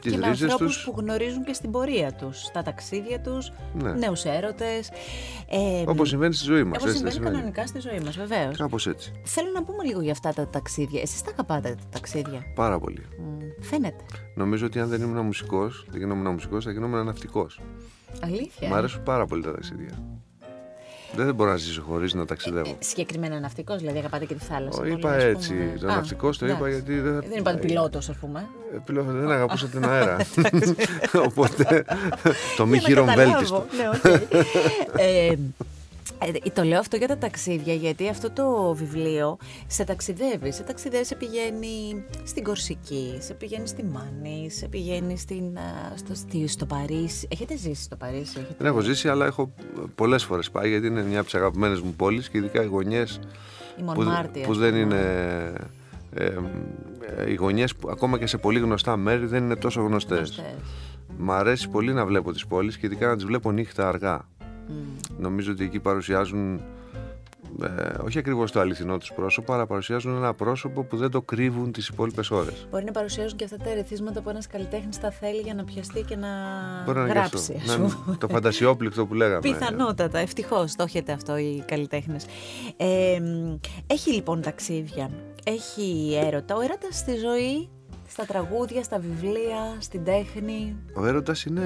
τις και με ρίζες ανθρώπους τους. που γνωρίζουν και στην πορεία τους, στα ταξίδια τους, Ναι. νέους έρωτες. Ε, Όπως συμβαίνει στη ζωή μας. όπως έτσι δεν συμβαίνει κανονικά στη ζωή μας, βεβαίως. Κάπως έτσι. Θέλω να πούμε λίγο για αυτά τα ταξίδια. Εσείς τα αγαπάτε τα ταξίδια; Πάρα πολύ. Μ, φαίνεται. Νομίζω ότι αν δεν ήμουν μουσικός, δεν γινόμουν μουσικός, θα γινόμουν ναυτικός. Αλήθεια. Μ' αρέσουν πάρα πολύ τα ταξίδια. Δεν μπορώ να ζήσω χωρίς να ταξιδεύω. Ε, συγκεκριμένα ναυτικός, δηλαδή αγαπάτε και τη θάλασσα. Το πολύ, είπα ας έτσι. πούμε. Το Α, ναυτικός το είπα εντάξει. γιατί δεν. Δεν είπατε πιλότος, ας πούμε. Ε, πιλό- δεν αγαπούσα τον αέρα. Οπότε το μη Για να χείρον καταλάβω. βέλτιστο. Ναι, οκ. Ε, ε, το λέω αυτό για τα ταξίδια, γιατί αυτό το βιβλίο σε ταξιδεύει. Σε ταξιδεύει, σε πηγαίνει στην Κορσική, σε πηγαίνει στη Μάνη, σε πηγαίνει στην, α, στο, στη- στο Παρίσι. Έχετε ζήσει στο Παρίσι, έχετε... Δεν έχω ζήσει, αλλά έχω πολλές φορές πάει γιατί είναι μια από τις αγαπημένες μου πόλεις και ειδικά οι γωνιέ Η που, Μονμάρτη. που ας δεν πούμε. είναι. Ε, ε, οι γωνιέ που ακόμα και σε πολύ γνωστά μέρη δεν είναι τόσο γνωστές. Γνωστές. Μ' αρέσει πολύ να βλέπω τις πόλεις και ειδικά να τις βλέπω νύχτα αργά. Νομίζω ότι εκεί παρουσιάζουν ε, όχι ακριβώς το αληθινό τους πρόσωπο, αλλά παρουσιάζουν ένα πρόσωπο που δεν το κρύβουν τις υπόλοιπες ώρες. Μπορεί να παρουσιάζουν και αυτά τα ερεθίσματα που ένας καλλιτέχνης τα θέλει για να πιαστεί και να Μπορεί να είναι και αυτό. γράψει. ας Να είναι πούμε. το φαντασιόπληκτο που λέγαμε. Πιθανότατα, ευτυχώς το έχετε αυτό οι καλλιτέχνες. Ε, μ, έχει λοιπόν ταξίδια, έχει έρωτα. Ο έρωτας στη ζωή, στα τραγούδια, στα βιβλία, στην τέχνη. Ο έρωτας είναι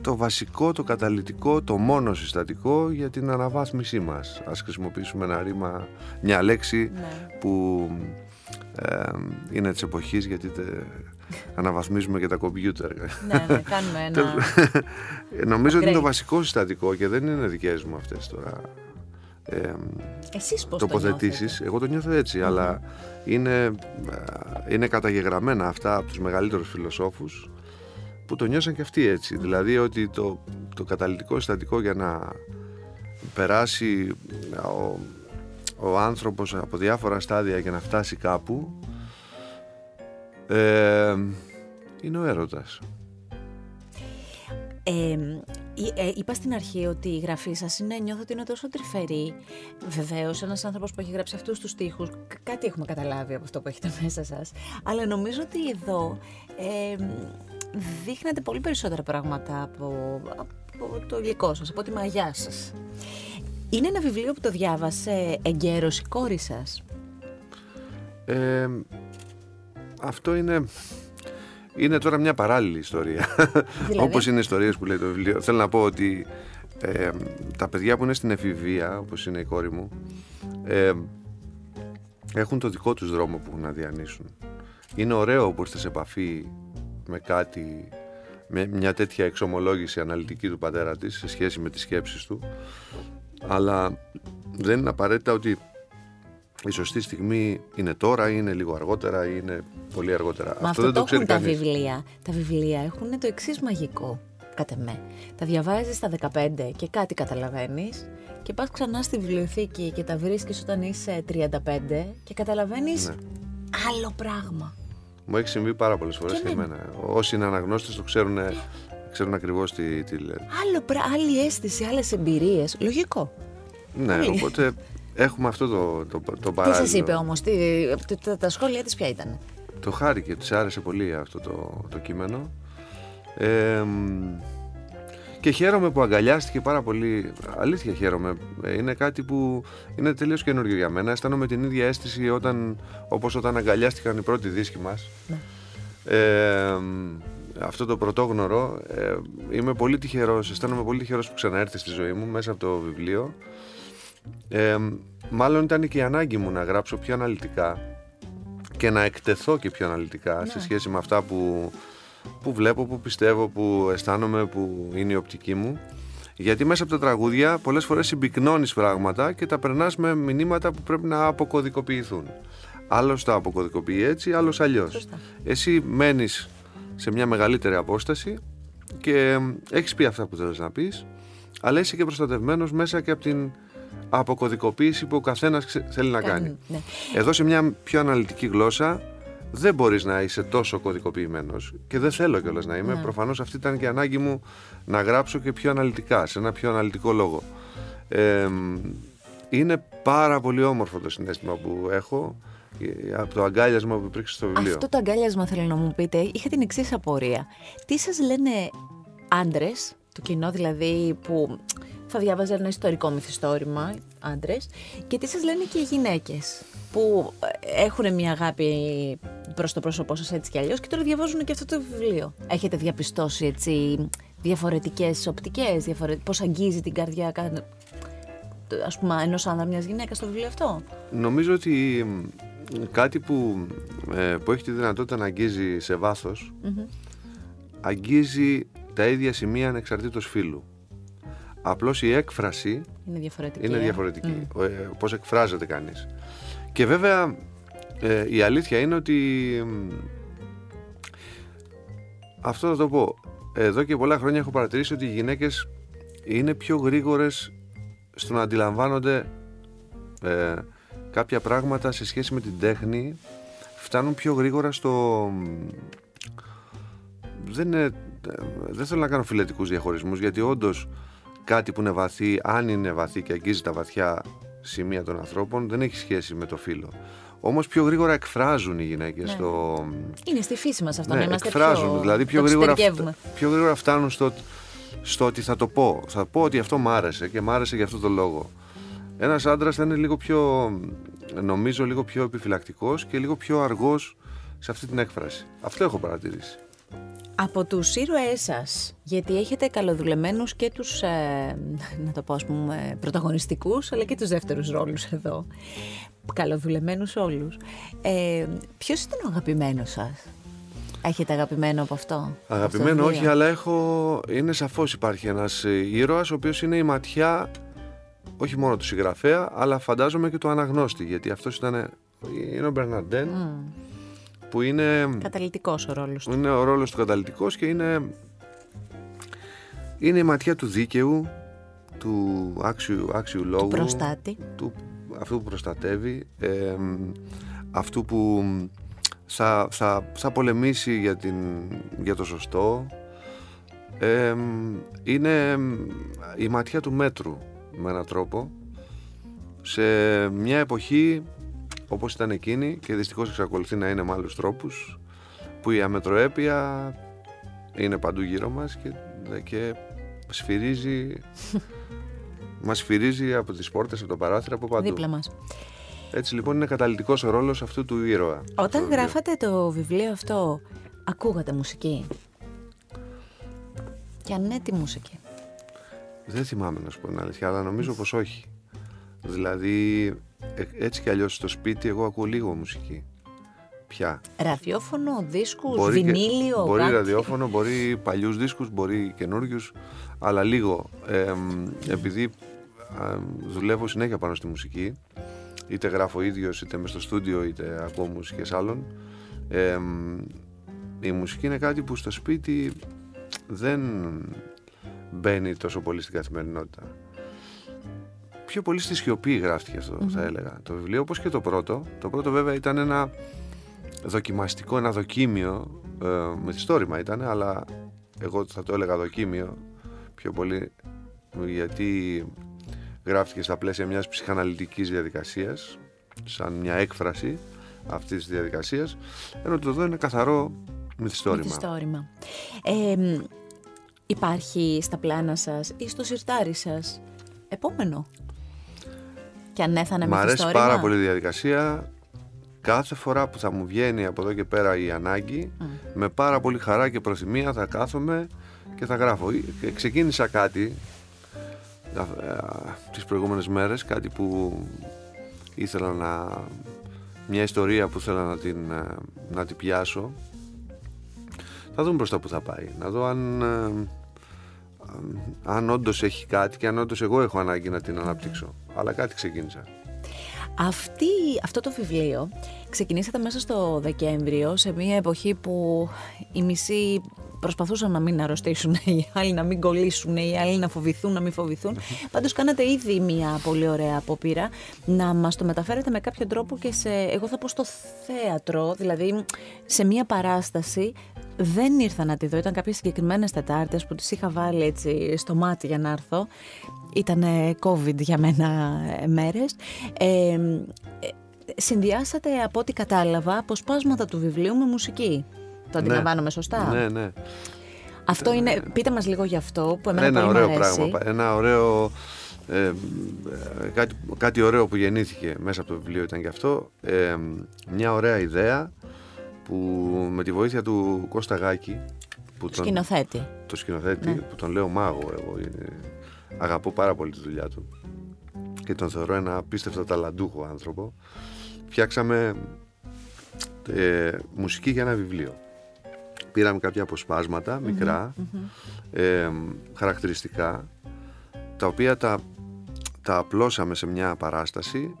το βασικό, το καταλυτικό, το μόνο συστατικό για την αναβάθμισή μας. Ας χρησιμοποιήσουμε ένα ρήμα, μια λέξη Ναι. που ε, είναι της εποχής γιατί τε, αναβαθμίζουμε και τα κομπιούτερ. ναι, ναι, κάνουμε ένα. Νομίζω ότι είναι το Upgrade. βασικό συστατικό και δεν είναι δικές μου αυτές τώρα ε, Εσείς πώς το τοποθετήσεις. νιώθετε; Εγώ το νιώθω έτσι, αλλά είναι, ε, είναι καταγεγραμμένα αυτά από τους μεγαλύτερους φιλοσόφους που το νιώσαν και αυτοί έτσι. Δηλαδή ότι το, το καταλυτικό συστατικό για να περάσει ο, ο άνθρωπος από διάφορα στάδια και να φτάσει κάπου ε, είναι ο έρωτας. Ε, ε, ε, είπα στην αρχή ότι η γραφή σας είναι, νιώθω ότι είναι τόσο τρυφερή. Βεβαίως, ένας άνθρωπος που έχει γράψει αυτούς τους τοίχου, κάτι έχουμε καταλάβει από αυτό που έχετε μέσα σας. Αλλά νομίζω ότι εδώ ε, δείχνετε πολύ περισσότερα πράγματα από, από το υλικό σας, από τη μαγιά σας. Είναι ένα βιβλίο που το διάβασε εγκαίρως η κόρη σας; Ε, αυτό είναι, είναι τώρα μια παράλληλη ιστορία. Δηλαδή; Όπως είναι οι ιστορίες που λέει το βιβλίο. Θέλω να πω ότι ε, τα παιδιά που είναι στην εφηβεία, όπως είναι η κόρη μου, ε, έχουν το δικό τους δρόμο που έχουν να διανύσουν. Είναι ωραίο που ήρθες σε επαφή με κάτι, με μια τέτοια εξομολόγηση αναλυτική του πατέρα της σε σχέση με τις σκέψεις του, αλλά δεν είναι απαραίτητα ότι η σωστή στιγμή είναι τώρα, είναι λίγο αργότερα ή είναι πολύ αργότερα. Μα αυτό, δεν το το ξέρει έχουν τα κανείς. βιβλία. Τα βιβλία έχουν το εξής μαγικό, κατά με. Τα διαβάζεις στα 15 και κάτι καταλαβαίνεις και πας ξανά στη βιβλιοθήκη και τα βρίσκεις όταν είσαι 35 και καταλαβαίνεις Ναι. άλλο πράγμα. Μου έχει συμβεί πάρα πολλές φορές Και και, εμένα. εμένα. Όσοι είναι αναγνώστες το ξέρουν, ξέρουν ακριβώς τι, τι λένε. Άλλο πρα... Άλλη αίσθηση, άλλες εμπειρίες. Λογικό. Ναι, Πολύ. οπότε έχουμε αυτό το, το, το Τι παράλληλο. σας είπε όμως, τα, τα σχόλια της ποια ήταν; Το χάρηκε, της άρεσε πολύ αυτό το, το κείμενο. Ε, και χαίρομαι που αγκαλιάστηκε πάρα πολύ. Αλήθεια χαίρομαι. Ε, είναι κάτι που είναι τελείως καινούριο για μένα. Αισθάνομαι την ίδια αίσθηση όταν, όπως όταν αγκαλιάστηκαν οι πρώτοι δίσκοι μας. Ναι. Ε, αυτό το πρωτόγνωρο. Ε, είμαι πολύ τυχερός, αισθάνομαι πολύ τυχερός που ξαναέρθει στη ζωή μου μέσα από το βιβλίο. Ε, μάλλον ήταν και η ανάγκη μου να γράψω πιο αναλυτικά και να εκτεθώ και πιο αναλυτικά σε ναι. σχέση με αυτά που που βλέπω, που πιστεύω, που αισθάνομαι, που είναι η οπτική μου. Γιατί μέσα από τα τραγούδια πολλές φορές συμπυκνώνεις πράγματα και τα περνάς με μηνύματα που πρέπει να αποκωδικοποιηθούν. Άλλος τα αποκωδικοποιεί έτσι, άλλος αλλιώς. Εσύ μένεις σε μια μεγαλύτερη απόσταση και έχεις πει αυτά που θέλεις να πεις, αλλά είσαι και προστατευμένος μέσα και από την αποκωδικοποίηση που ο καθένας θέλει να κάνει. Ναι. Εδώ σε μια πιο αναλυτική γλώσσα δεν μπορείς να είσαι τόσο κωδικοποιημένος και δεν θέλω κιόλας να είμαι. Ναι. Προφανώς αυτή ήταν και η ανάγκη μου να γράψω και πιο αναλυτικά, σε ένα πιο αναλυτικό λόγο. είναι πάρα πολύ όμορφο το συνέστημα που έχω από το αγκάλιασμα που υπήρξε στο βιβλίο. Αυτό το αγκάλιασμα θέλω να μου πείτε, είχα την εξής απορία. Τι σας λένε άντρες, το κοινό δηλαδή που θα διάβαζε ένα ιστορικό μυθιστόρημα, άντρες, και τι σας λένε και οι γυναίκες που έχουν μια αγάπη προς το πρόσωπό σας έτσι κι αλλιώς και τώρα διαβάζουν και αυτό το βιβλίο. Έχετε διαπιστώσει έτσι διαφορετικές οπτικές, διαφορε... πώς αγγίζει την καρδιά ας πούμε, ενός άνδρα μιας γυναίκας στο βιβλίο αυτό; Νομίζω ότι κάτι που, ε, που έχει τη δυνατότητα να αγγίζει σε βάθος αγγίζει τα ίδια σημεία ανεξαρτήτως φύλου. Απλώς η έκφραση είναι διαφορετική. Είναι ε. διαφορετική. Mm. πώς εκφράζεται κανείς. Και βέβαια ε, η αλήθεια είναι ότι αυτό θα το πω. Εδώ και πολλά χρόνια έχω παρατηρήσει ότι οι γυναίκες είναι πιο γρήγορες στο να αντιλαμβάνονται ε, κάποια πράγματα σε σχέση με την τέχνη φτάνουν πιο γρήγορα στο δεν, δεν θέλω να κάνω φιλετικούς διαχωρισμούς γιατί όντως κάτι που είναι βαθύ, αν είναι βαθύ και αγγίζει τα βαθιά σημεία των ανθρώπων, δεν έχει σχέση με το φύλλο. Όμως πιο γρήγορα εκφράζουν οι γυναίκες ναι. το. Είναι στη φύση μας αυτό ναι, να είμαστε εκφράζουν, πιο... δηλαδή πιο γρήγορα, πιο γρήγορα φτάνουν στο, στο ότι θα το πω. Θα πω ότι αυτό μ' άρεσε και μ' άρεσε για αυτό το λόγο. Ένας άντρας θα είναι λίγο πιο, νομίζω, λίγο πιο επιφυλακτικός και λίγο πιο αργός σε αυτή την έκφραση. Αυτό έχω παρατηρήσει. Από τους ήρωές σας, γιατί έχετε καλοδουλεμένους και τους, ε, να το πω ας πούμε, πρωταγωνιστικούς, αλλά και τους δεύτερους ρόλους εδώ. Καλοδουλεμένους όλους. Ε, ποιος ήταν ο αγαπημένος σας; Έχετε αγαπημένο από αυτό; Αγαπημένο όχι, αλλά έχω... είναι σαφώς υπάρχει ένας ε, ήρωας, ο οποίος είναι η ματιά όχι μόνο του συγγραφέα, αλλά φαντάζομαι και του αναγνώστη, γιατί αυτός ήταν... Είναι ο Μπερναντέν, που είναι... Καταλητικός ο ρόλος του. Είναι ο ρόλος του καταλητικός και είναι... Είναι η ματιά του δίκαιου, του άξιου, άξιου λόγου. Του προστάτη. Του, αυτού που προστατεύει, ε, αυτού που θα, θα, θα πολεμήσει για, την, για το σωστό. Ε, είναι η ματιά του μέτρου με έναν τρόπο σε μια εποχή όπως ήταν εκείνη και δυστυχώς εξακολουθεί να είναι με άλλους τρόπους που η αμετροέπεια είναι παντού γύρω μας και, και σφυρίζει μας σφυρίζει από τις πόρτες, από το παράθυρο, από παντού. Δίπλα μας. Έτσι λοιπόν είναι καταλητικός ο ρόλος αυτού του ήρωα. Όταν γράφατε το βιβλίο αυτό, ακούγατε μουσική; Και αν ναι, τι μουσική; Δεν θυμάμαι να σου πω την αλήθεια, αλλά νομίζω πως όχι. Δηλαδή ε, έτσι κι αλλιώς στο σπίτι εγώ ακούω λίγο μουσική. Πια. Ραδιόφωνο, δίσκους, μπορεί βινίλιο, και, Μπορεί ραδιόφωνο, μπορεί παλιούς δίσκους, μπορεί καινούριους, αλλά λίγο. Ε, επειδή δουλεύω συνέχεια πάνω στη μουσική, είτε γράφω ίδιος, είτε με στο στούντιο, είτε ακούω μουσικές άλλων, ε, η μουσική είναι κάτι που στο σπίτι δεν μπαίνει τόσο πολύ στην καθημερινότητα πιο πολύ στη σιωπή γράφτηκε θα έλεγα το βιβλίο, όπως και το πρώτο. Το πρώτο βέβαια ήταν ένα δοκιμαστικό, ένα δοκίμιο, ε, μυθιστόρημα ήταν, αλλά εγώ θα το έλεγα δοκίμιο πιο πολύ, γιατί γράφτηκε στα πλαίσια μιας ψυχαναλυτικής διαδικασίας, σαν μια έκφραση αυτής της διαδικασίας, ενώ το εδώ είναι καθαρό Μυθιστόρημα. Μυθιστόρημα. Ε, υπάρχει στα πλάνα σας ή στο σιρτάρι σας επόμενο; Και ανέθανε Μ' αρέσει μυθιστόρημα. πάρα πολύ η διαδικασία. Κάθε φορά που θα μου βγαίνει από εδώ και πέρα η ανάγκη, με πάρα πολύ χαρά και προθυμία θα κάθομαι και θα γράφω. Ε, Ξεκίνησα κάτι τα- ε, τις προηγούμενες μέρες, κάτι που ήθελα να... μια ιστορία που ήθελα να την, ε, να την πιάσω. Θα δούμε προς τα που θα πάει. Να δω αν, ε, αν, αν όντως έχει κάτι και αν όντως εγώ έχω ανάγκη να την αναπτύξω. Αλλά κάτι ξεκίνησα. Αυτή, αυτό το βιβλίο ξεκινήσατε μέσα στο Δεκέμβριο σε μια εποχή που οι μισοί προσπαθούσαν να μην αρρωστήσουν, οι άλλοι να μην κολλήσουν, οι άλλοι να φοβηθούν, να μην φοβηθούν. Πάντως κάνατε ήδη μια πολύ ωραία απόπειρα να μας το μεταφέρετε με κάποιο τρόπο και σε, εγώ θα πω στο θέατρο, δηλαδή σε μια παράσταση δεν ήρθα να τη δω. Ήταν κάποιες συγκεκριμένες Τετάρτες που τις είχα βάλει έτσι στο μάτι για να έρθω. Ήταν COVID για μένα ε, μέρες. Ε, ε, συνδυάσατε από ό,τι κατάλαβα αποσπάσματα του βιβλίου με μουσική. Το αντιλαμβάνομαι σωστά; Ναι, ναι. Αυτό είναι, πείτε μας λίγο γι' αυτό που εμένα ένα πολύ ωραίο μου αρέσει. πράγμα. Ένα ωραίο. Ε, ε, κάτι, κάτι ωραίο που γεννήθηκε μέσα από το βιβλίο ήταν και αυτό. Ε, μια ωραία ιδέα που με τη βοήθεια του Κώστα Γάκη, που τον, Σκηνοθέτη. το σκηνοθέτη, Ναι. που τον λέω μάγο εγώ, είναι- αγαπώ πάρα πολύ τη δουλειά του και τον θεωρώ ένα απίστευτο ταλαντούχο άνθρωπο. Φτιάξαμε ε, μουσική για ένα βιβλίο. Πήραμε κάποια αποσπάσματα, μικρά, ε, χαρακτηριστικά, τα οποία τα, τα απλώσαμε σε μια παράσταση,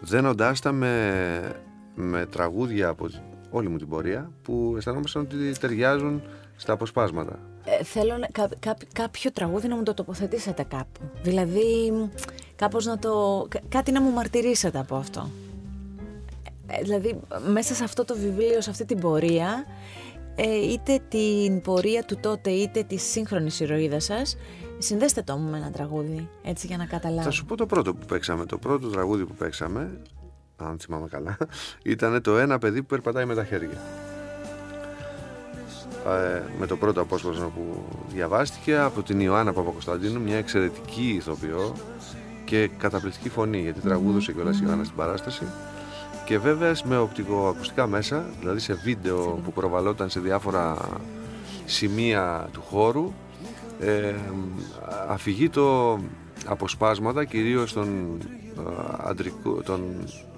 δένοντάς τα με, με τραγούδια από όλη μου την πορεία, που αισθανόμασταν ότι ταιριάζουν στα αποσπάσματα. Ε, θέλω να- κά- κά- κάποιο τραγούδι να μου το τοποθετήσετε κάπου. Δηλαδή, μ, κάπως να το... κα- κάτι να μου μαρτυρήσετε από αυτό. Ε, δηλαδή, μέσα σε αυτό το βιβλίο, σε αυτή την πορεία, ε, είτε την πορεία του τότε, είτε τη σύγχρονη ηρωίδα σας, συνδέστε το μου με ένα τραγούδι, έτσι για να καταλάβω. Θα σου πω το πρώτο που παίξαμε. Το πρώτο τραγούδι που παίξαμε, αν θυμάμαι καλά, ήταν το ένα παιδί που περπατάει με τα χέρια. Ε, με το πρώτο απόσπασμα που διαβάστηκε από την Ιωάννα Παπακοσταντίνου, μια εξαιρετική ηθοποιό και καταπληκτική φωνή, γιατί τραγούδωσε κιόλας η Ιωάννα στην παράσταση. Και βέβαια με οπτικοακουστικά μέσα, δηλαδή σε βίντεο που προβαλόταν σε διάφορα σημεία του χώρου, ε, αφηγείτο αποσπάσματα κυρίως των, ε, αντρικού, των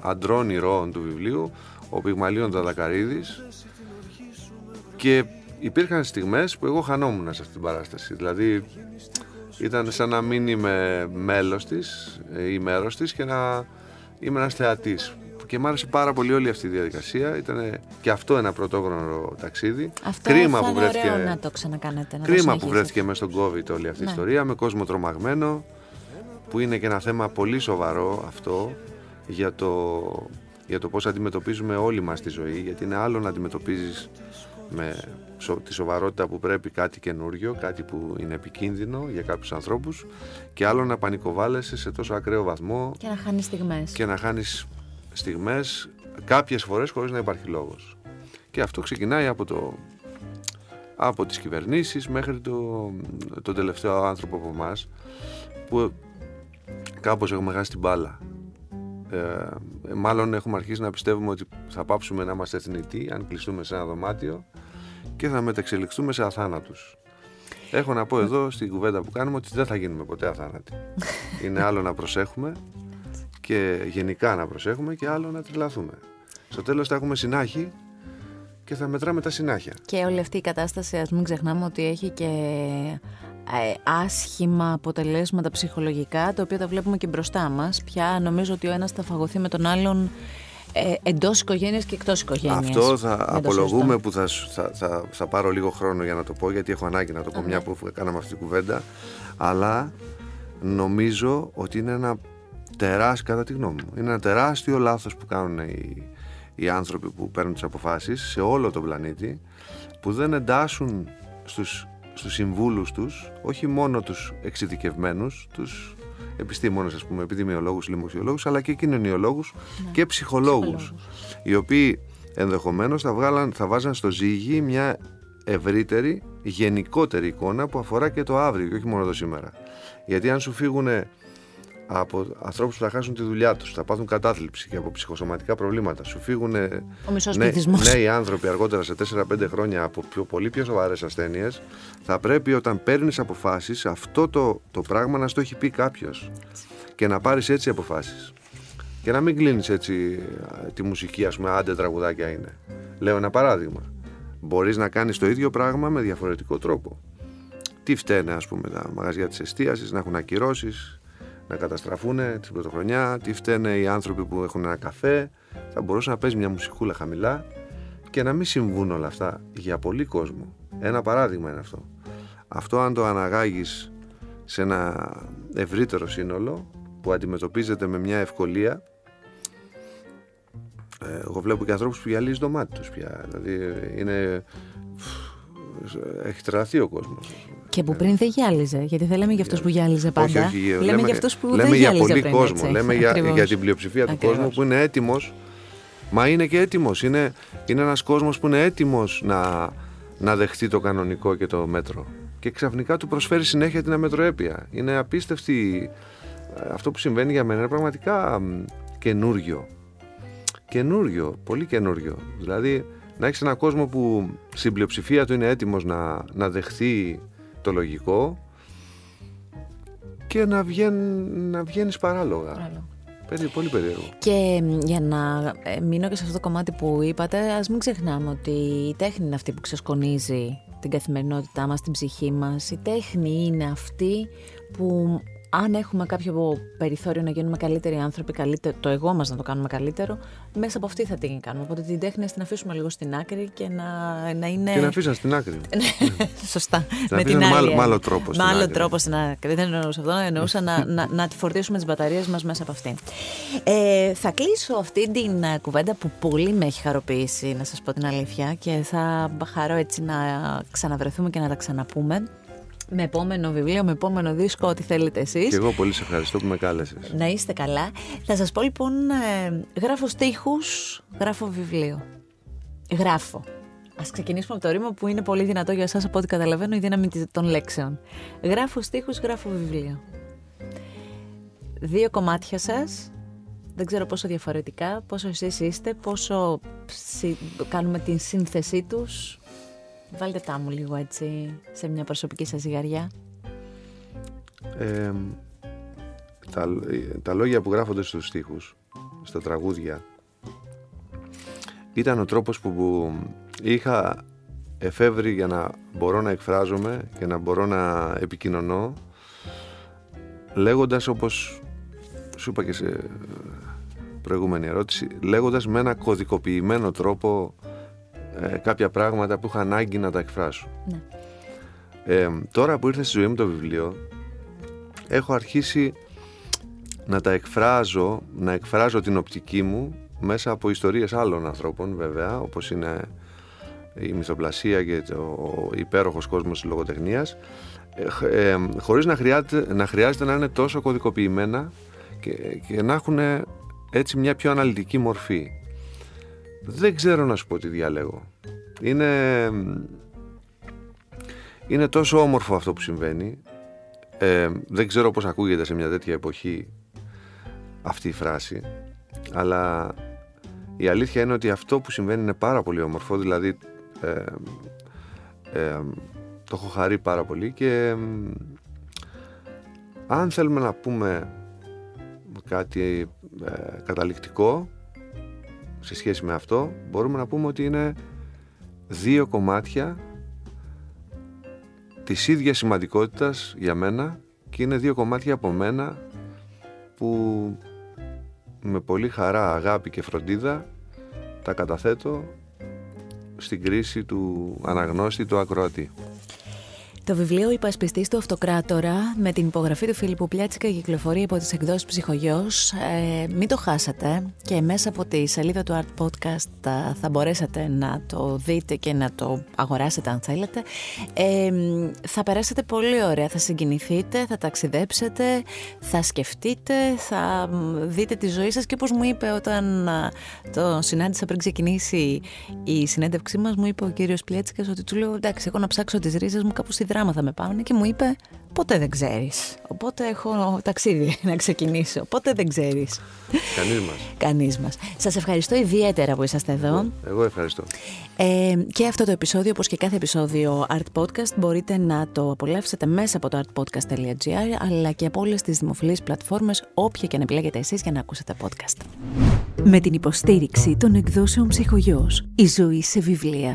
αντρών ηρώων του βιβλίου, ο Πυγμαλίων Δαδακαρίδης και υπήρχαν στιγμές που εγώ χανόμουν σε αυτή την παράσταση. Δηλαδή ήταν σαν να μην είμαι μέλος της ε, ή μέρος της και να είμαι ένας θεατής. Και μου άρεσε πάρα πολύ όλη αυτή η διαδικασία. Ήταν και αυτό ένα πρωτόγνωρο ταξίδι. Αυτό Κρίμα θα που είναι βρέθηκε. ωραίο να το ξανακάνετε. Να το Κρίμα που συνεχίσετε. βρέθηκε μέσα στον COVID όλη αυτή η Ναι. ιστορία με κόσμο τρομαγμένο που είναι και ένα θέμα πολύ σοβαρό αυτό για το, για το πώς αντιμετωπίζουμε όλοι μας τη ζωή γιατί είναι άλλο να αντιμετωπίζεις με σο- τη σοβαρότητα που πρέπει κάτι καινούριο, κάτι που είναι επικίνδυνο για κάποιους ανθρώπους και άλλο να πανικοβάλλεσαι σε τόσο ακραίο βαθμό Και να χάνεις στιγμές. και να χάνεις στιγμές κάποιες φορές χωρίς να υπάρχει λόγος. Και αυτό ξεκινάει από, το, από τις κυβερνήσεις μέχρι το, τον τελευταίο άνθρωπο από εμάς που κάπως έχουμε χάσει την μπάλα. Ε, μάλλον έχουμε αρχίσει να πιστεύουμε ότι θα πάψουμε να είμαστε εθνητοί αν κλειστούμε σε ένα δωμάτιο και θα μεταξελιχθούμε σε αθάνατους. Έχω να πω εδώ στην κουβέντα που κάνουμε ότι δεν θα γίνουμε ποτέ αθάνατοι. Είναι άλλο να προσέχουμε και γενικά να προσέχουμε και άλλο να τρελαθούμε. Στο τέλος θα έχουμε συνάχη και θα μετράμε τα συνάχια. Και όλη αυτή η κατάσταση, ας μην ξεχνάμε ότι έχει και ε, άσχημα αποτελέσματα ψυχολογικά, τα οποία τα βλέπουμε και μπροστά μας. Πια νομίζω ότι ο ένας θα φαγωθεί με τον άλλον ε, εντός οικογένειας και εκτός οικογένειας. Αυτό θα Δεν το απολογούμε σωστό. που θα, σου- θα, θα, θα πάρω λίγο χρόνο για να το πω, γιατί έχω ανάγκη να το πω μια που κάναμε αυτή την κουβέντα. Αλλά νομίζω ότι είναι ένα τεράστιο, κατά τη γνώμη μου, είναι ένα τεράστιο λάθος που κάνουν οι, οι άνθρωποι που παίρνουν τις αποφάσεις σε όλο τον πλανήτη, που δεν εντάσσουν στους, στους συμβούλους τους, όχι μόνο τους εξειδικευμένους, τους επιστήμονες ας πούμε, επιδημιολόγους, λοιμοξιολόγους, αλλά και κοινωνιολόγους και ψυχολόγους, οι οποίοι ενδεχομένως θα, βγάλαν, θα βάζαν στο ζύγι μια ευρύτερη, γενικότερη εικόνα που αφορά και το αύριο και όχι μόνο το σήμερα. Γιατί αν σου φύγουν από ανθρώπους που θα χάσουν τη δουλειά τους, θα πάθουν κατάθλιψη και από ψυχοσωματικά προβλήματα, σου φύγουν νέ, νέοι άνθρωποι αργότερα σε 4-5 χρόνια από πιο, πολύ πιο σοβαρές ασθένειες, θα πρέπει όταν παίρνεις αποφάσεις αυτό το, το πράγμα να στο έχει πει κάποιος και να πάρεις έτσι αποφάσεις. Και να μην κλείνεις έτσι τη μουσική, ας πούμε, άντε τραγουδάκια είναι. Λέω ένα παράδειγμα. Μπορείς να κάνεις το ίδιο πράγμα με διαφορετικό τρόπο. Τι φταίνε, ας πούμε, τα μαγαζιά της εστίασης να έχουν ακυρώσεις, να καταστραφούν την πρωτοχρονιά, τι φταίνε οι άνθρωποι που έχουν ένα καφέ. Θα μπορούσε να παίζει μια μουσικούλα χαμηλά και να μην συμβούν όλα αυτά για πολύ κόσμο. Ένα παράδειγμα είναι αυτό. Αυτό αν το αναγάγεις σε ένα ευρύτερο σύνολο που αντιμετωπίζεται με μια ευκολία ε, εγώ βλέπω και ανθρώπους που γυαλίζει το μάτι τους πια δηλαδή είναι έχει τρελαθεί ο κόσμος και που πριν δεν γυάλιζε, γιατί δεν λέμε για αυτούς που γυάλιζε πάντα. Όχι, όχι, λέμε, λέμε για αυτούς που λέμε δεν για γυάλιζε πολύ πριν, κόσμο. έτσι. Λέμε για, Ακριβώς. για την πλειοψηφία του Ακριβώς. κόσμου που είναι έτοιμος. Μα είναι και έτοιμος. Είναι, είναι ένας κόσμος που είναι έτοιμος να, να δεχτεί το κανονικό και το μέτρο. Και ξαφνικά του προσφέρει συνέχεια την αμετροέπεια. Είναι απίστευτη. Αυτό που συμβαίνει για μένα είναι πραγματικά μ, καινούριο. Καινούριο, πολύ καινούριο. Δηλαδή να έχεις έναν κόσμο που στην πλειοψηφία του είναι έτοιμος να, να δεχθεί το λογικό και να, βγαίνει, να βγαίνεις παράλογα. Άλλο. Περί, πολύ περίεργο. Και μ, για να ε, μείνω και σε αυτό το κομμάτι που είπατε, ας μην ξεχνάμε ότι η τέχνη είναι αυτή που ξεσκονίζει την καθημερινότητά μας, την ψυχή μας. Η τέχνη είναι αυτή που αν έχουμε κάποιο περιθώριο να γίνουμε καλύτεροι άνθρωποι, καλύτερο, το εγώ μας να το κάνουμε καλύτερο, μέσα από αυτή θα την κάνουμε. Οπότε την τέχνη ας την αφήσουμε λίγο στην άκρη και να, να είναι... Την αφήσαν στην άκρη. Σωστά. Την με την αφήσαν με άλλο- άλλη. με άλλο τρόπο στην Με άλλο άκρη. τρόπο στην άκρη. Δεν εννοούσα αυτό. Εννοούσα να, να, να τη φορτίσουμε τις μπαταρίες μας μέσα από αυτήν. Ε, θα κλείσω αυτή την ε, κουβέντα που πολύ με έχει χαροποιήσει, να σας πω την αλήθεια, και θα χαρώ έτσι να ξαναβρεθούμε και να τα ξαναπούμε. Με επόμενο βιβλίο, με επόμενο δίσκο, ό,τι θέλετε εσείς. και εγώ πολύ σε ευχαριστώ που με κάλεσες. Να είστε καλά. Θα σας πω λοιπόν, ε, γράφω στίχους, γράφω βιβλίο. Γράφω. Ας ξεκινήσουμε από το ρήμα που είναι πολύ δυνατό για εσάς από ό,τι καταλαβαίνω η δύναμη της- των λέξεων. Γράφω στίχους, γράφω βιβλίο. Δύο κομμάτια σας, δεν ξέρω πόσο διαφορετικά, πόσο εσείς είστε, πόσο συ- κάνουμε την σύνθεσή τους. Βάλτε τα μου λίγο έτσι σε μια προσωπική σας ζυγαριά. Ε, τα, τα λόγια που γράφονται στους στίχους, στα τραγούδια, ήταν ο τρόπος που, που είχα εφεύρει για να μπορώ να εκφράζομαι και να μπορώ να επικοινωνώ λέγοντας όπως σου είπα και σε προηγούμενη ερώτηση λέγοντας με ένα κωδικοποιημένο τρόπο ε, κάποια πράγματα που είχα ανάγκη να τα εκφράσω. Ναι. Ε, τώρα που ήρθες στη ζωή μου το βιβλίο έχω αρχίσει να τα εκφράζω, να εκφράζω την οπτική μου μέσα από ιστορίες άλλων ανθρώπων βέβαια όπως είναι η μυθοπλασία και το, ο υπέροχος κόσμος της λογοτεχνίας ε, χ- ε, χωρίς να χρειάζεται, να χρειάζεται να είναι τόσο κωδικοποιημένα και, και να έχουν έτσι μια πιο αναλυτική μορφή. Δεν ξέρω να σου πω τι διαλέγω. Είναι, είναι τόσο όμορφο αυτό που συμβαίνει. Ε, δεν ξέρω πώς ακούγεται σε μια τέτοια εποχή αυτή η φράση. Αλλά η αλήθεια είναι ότι αυτό που συμβαίνει είναι πάρα πολύ όμορφο. Δηλαδή ε, ε, το έχω χαρεί πάρα πολύ και ε, αν θέλουμε να πούμε κάτι ε, καταληκτικό σε σχέση με αυτό μπορούμε να πούμε ότι είναι δύο κομμάτια της ίδιας σημαντικότητας για μένα και είναι δύο κομμάτια από μένα που με πολύ χαρά, αγάπη και φροντίδα τα καταθέτω στην κρίση του αναγνώστη του ακροατή. Το βιβλίο «Υπασπιστής του Αυτοκράτορα» με την υπογραφή του Φίλιππου Πλιάτσικα κυκλοφορεί από τις εκδόσεις Ψυχογιός. Ε, μην το χάσατε και μέσα από τη σελίδα του Art Podcast θα μπορέσετε να το δείτε και να το αγοράσετε αν θέλετε. Ε, θα περάσετε πολύ ωραία, θα συγκινηθείτε, θα ταξιδέψετε, θα σκεφτείτε, θα δείτε τη ζωή σας και όπως μου είπε όταν το συνάντησα πριν ξεκινήσει η συνέντευξή μας μου είπε ο κύριος Πλιάτσικας ότι του λέω εντάξει εγώ να ψάξω τις ρίζες μου κάπου στη δράμα θα με πάνε και μου είπε ποτέ δεν ξέρεις. Οπότε έχω ταξίδι να ξεκινήσω. Ποτέ δεν ξέρεις. Κανείς μας. Κανείς μας. Σας ευχαριστώ ιδιαίτερα που είσαστε εδώ. Εγώ ευχαριστώ. Ε, και αυτό το επεισόδιο, όπως και κάθε επεισόδιο Art Podcast, μπορείτε να το απολαύσετε μέσα από το artpodcast.gr αλλά και από όλες τις δημοφιλείς πλατφόρμες, όποια και αν επιλέγετε εσείς για να ακούσετε podcast. Με την υποστήριξη των εκδόσεων Ψυχογιός, η ζωή σε βιβλία.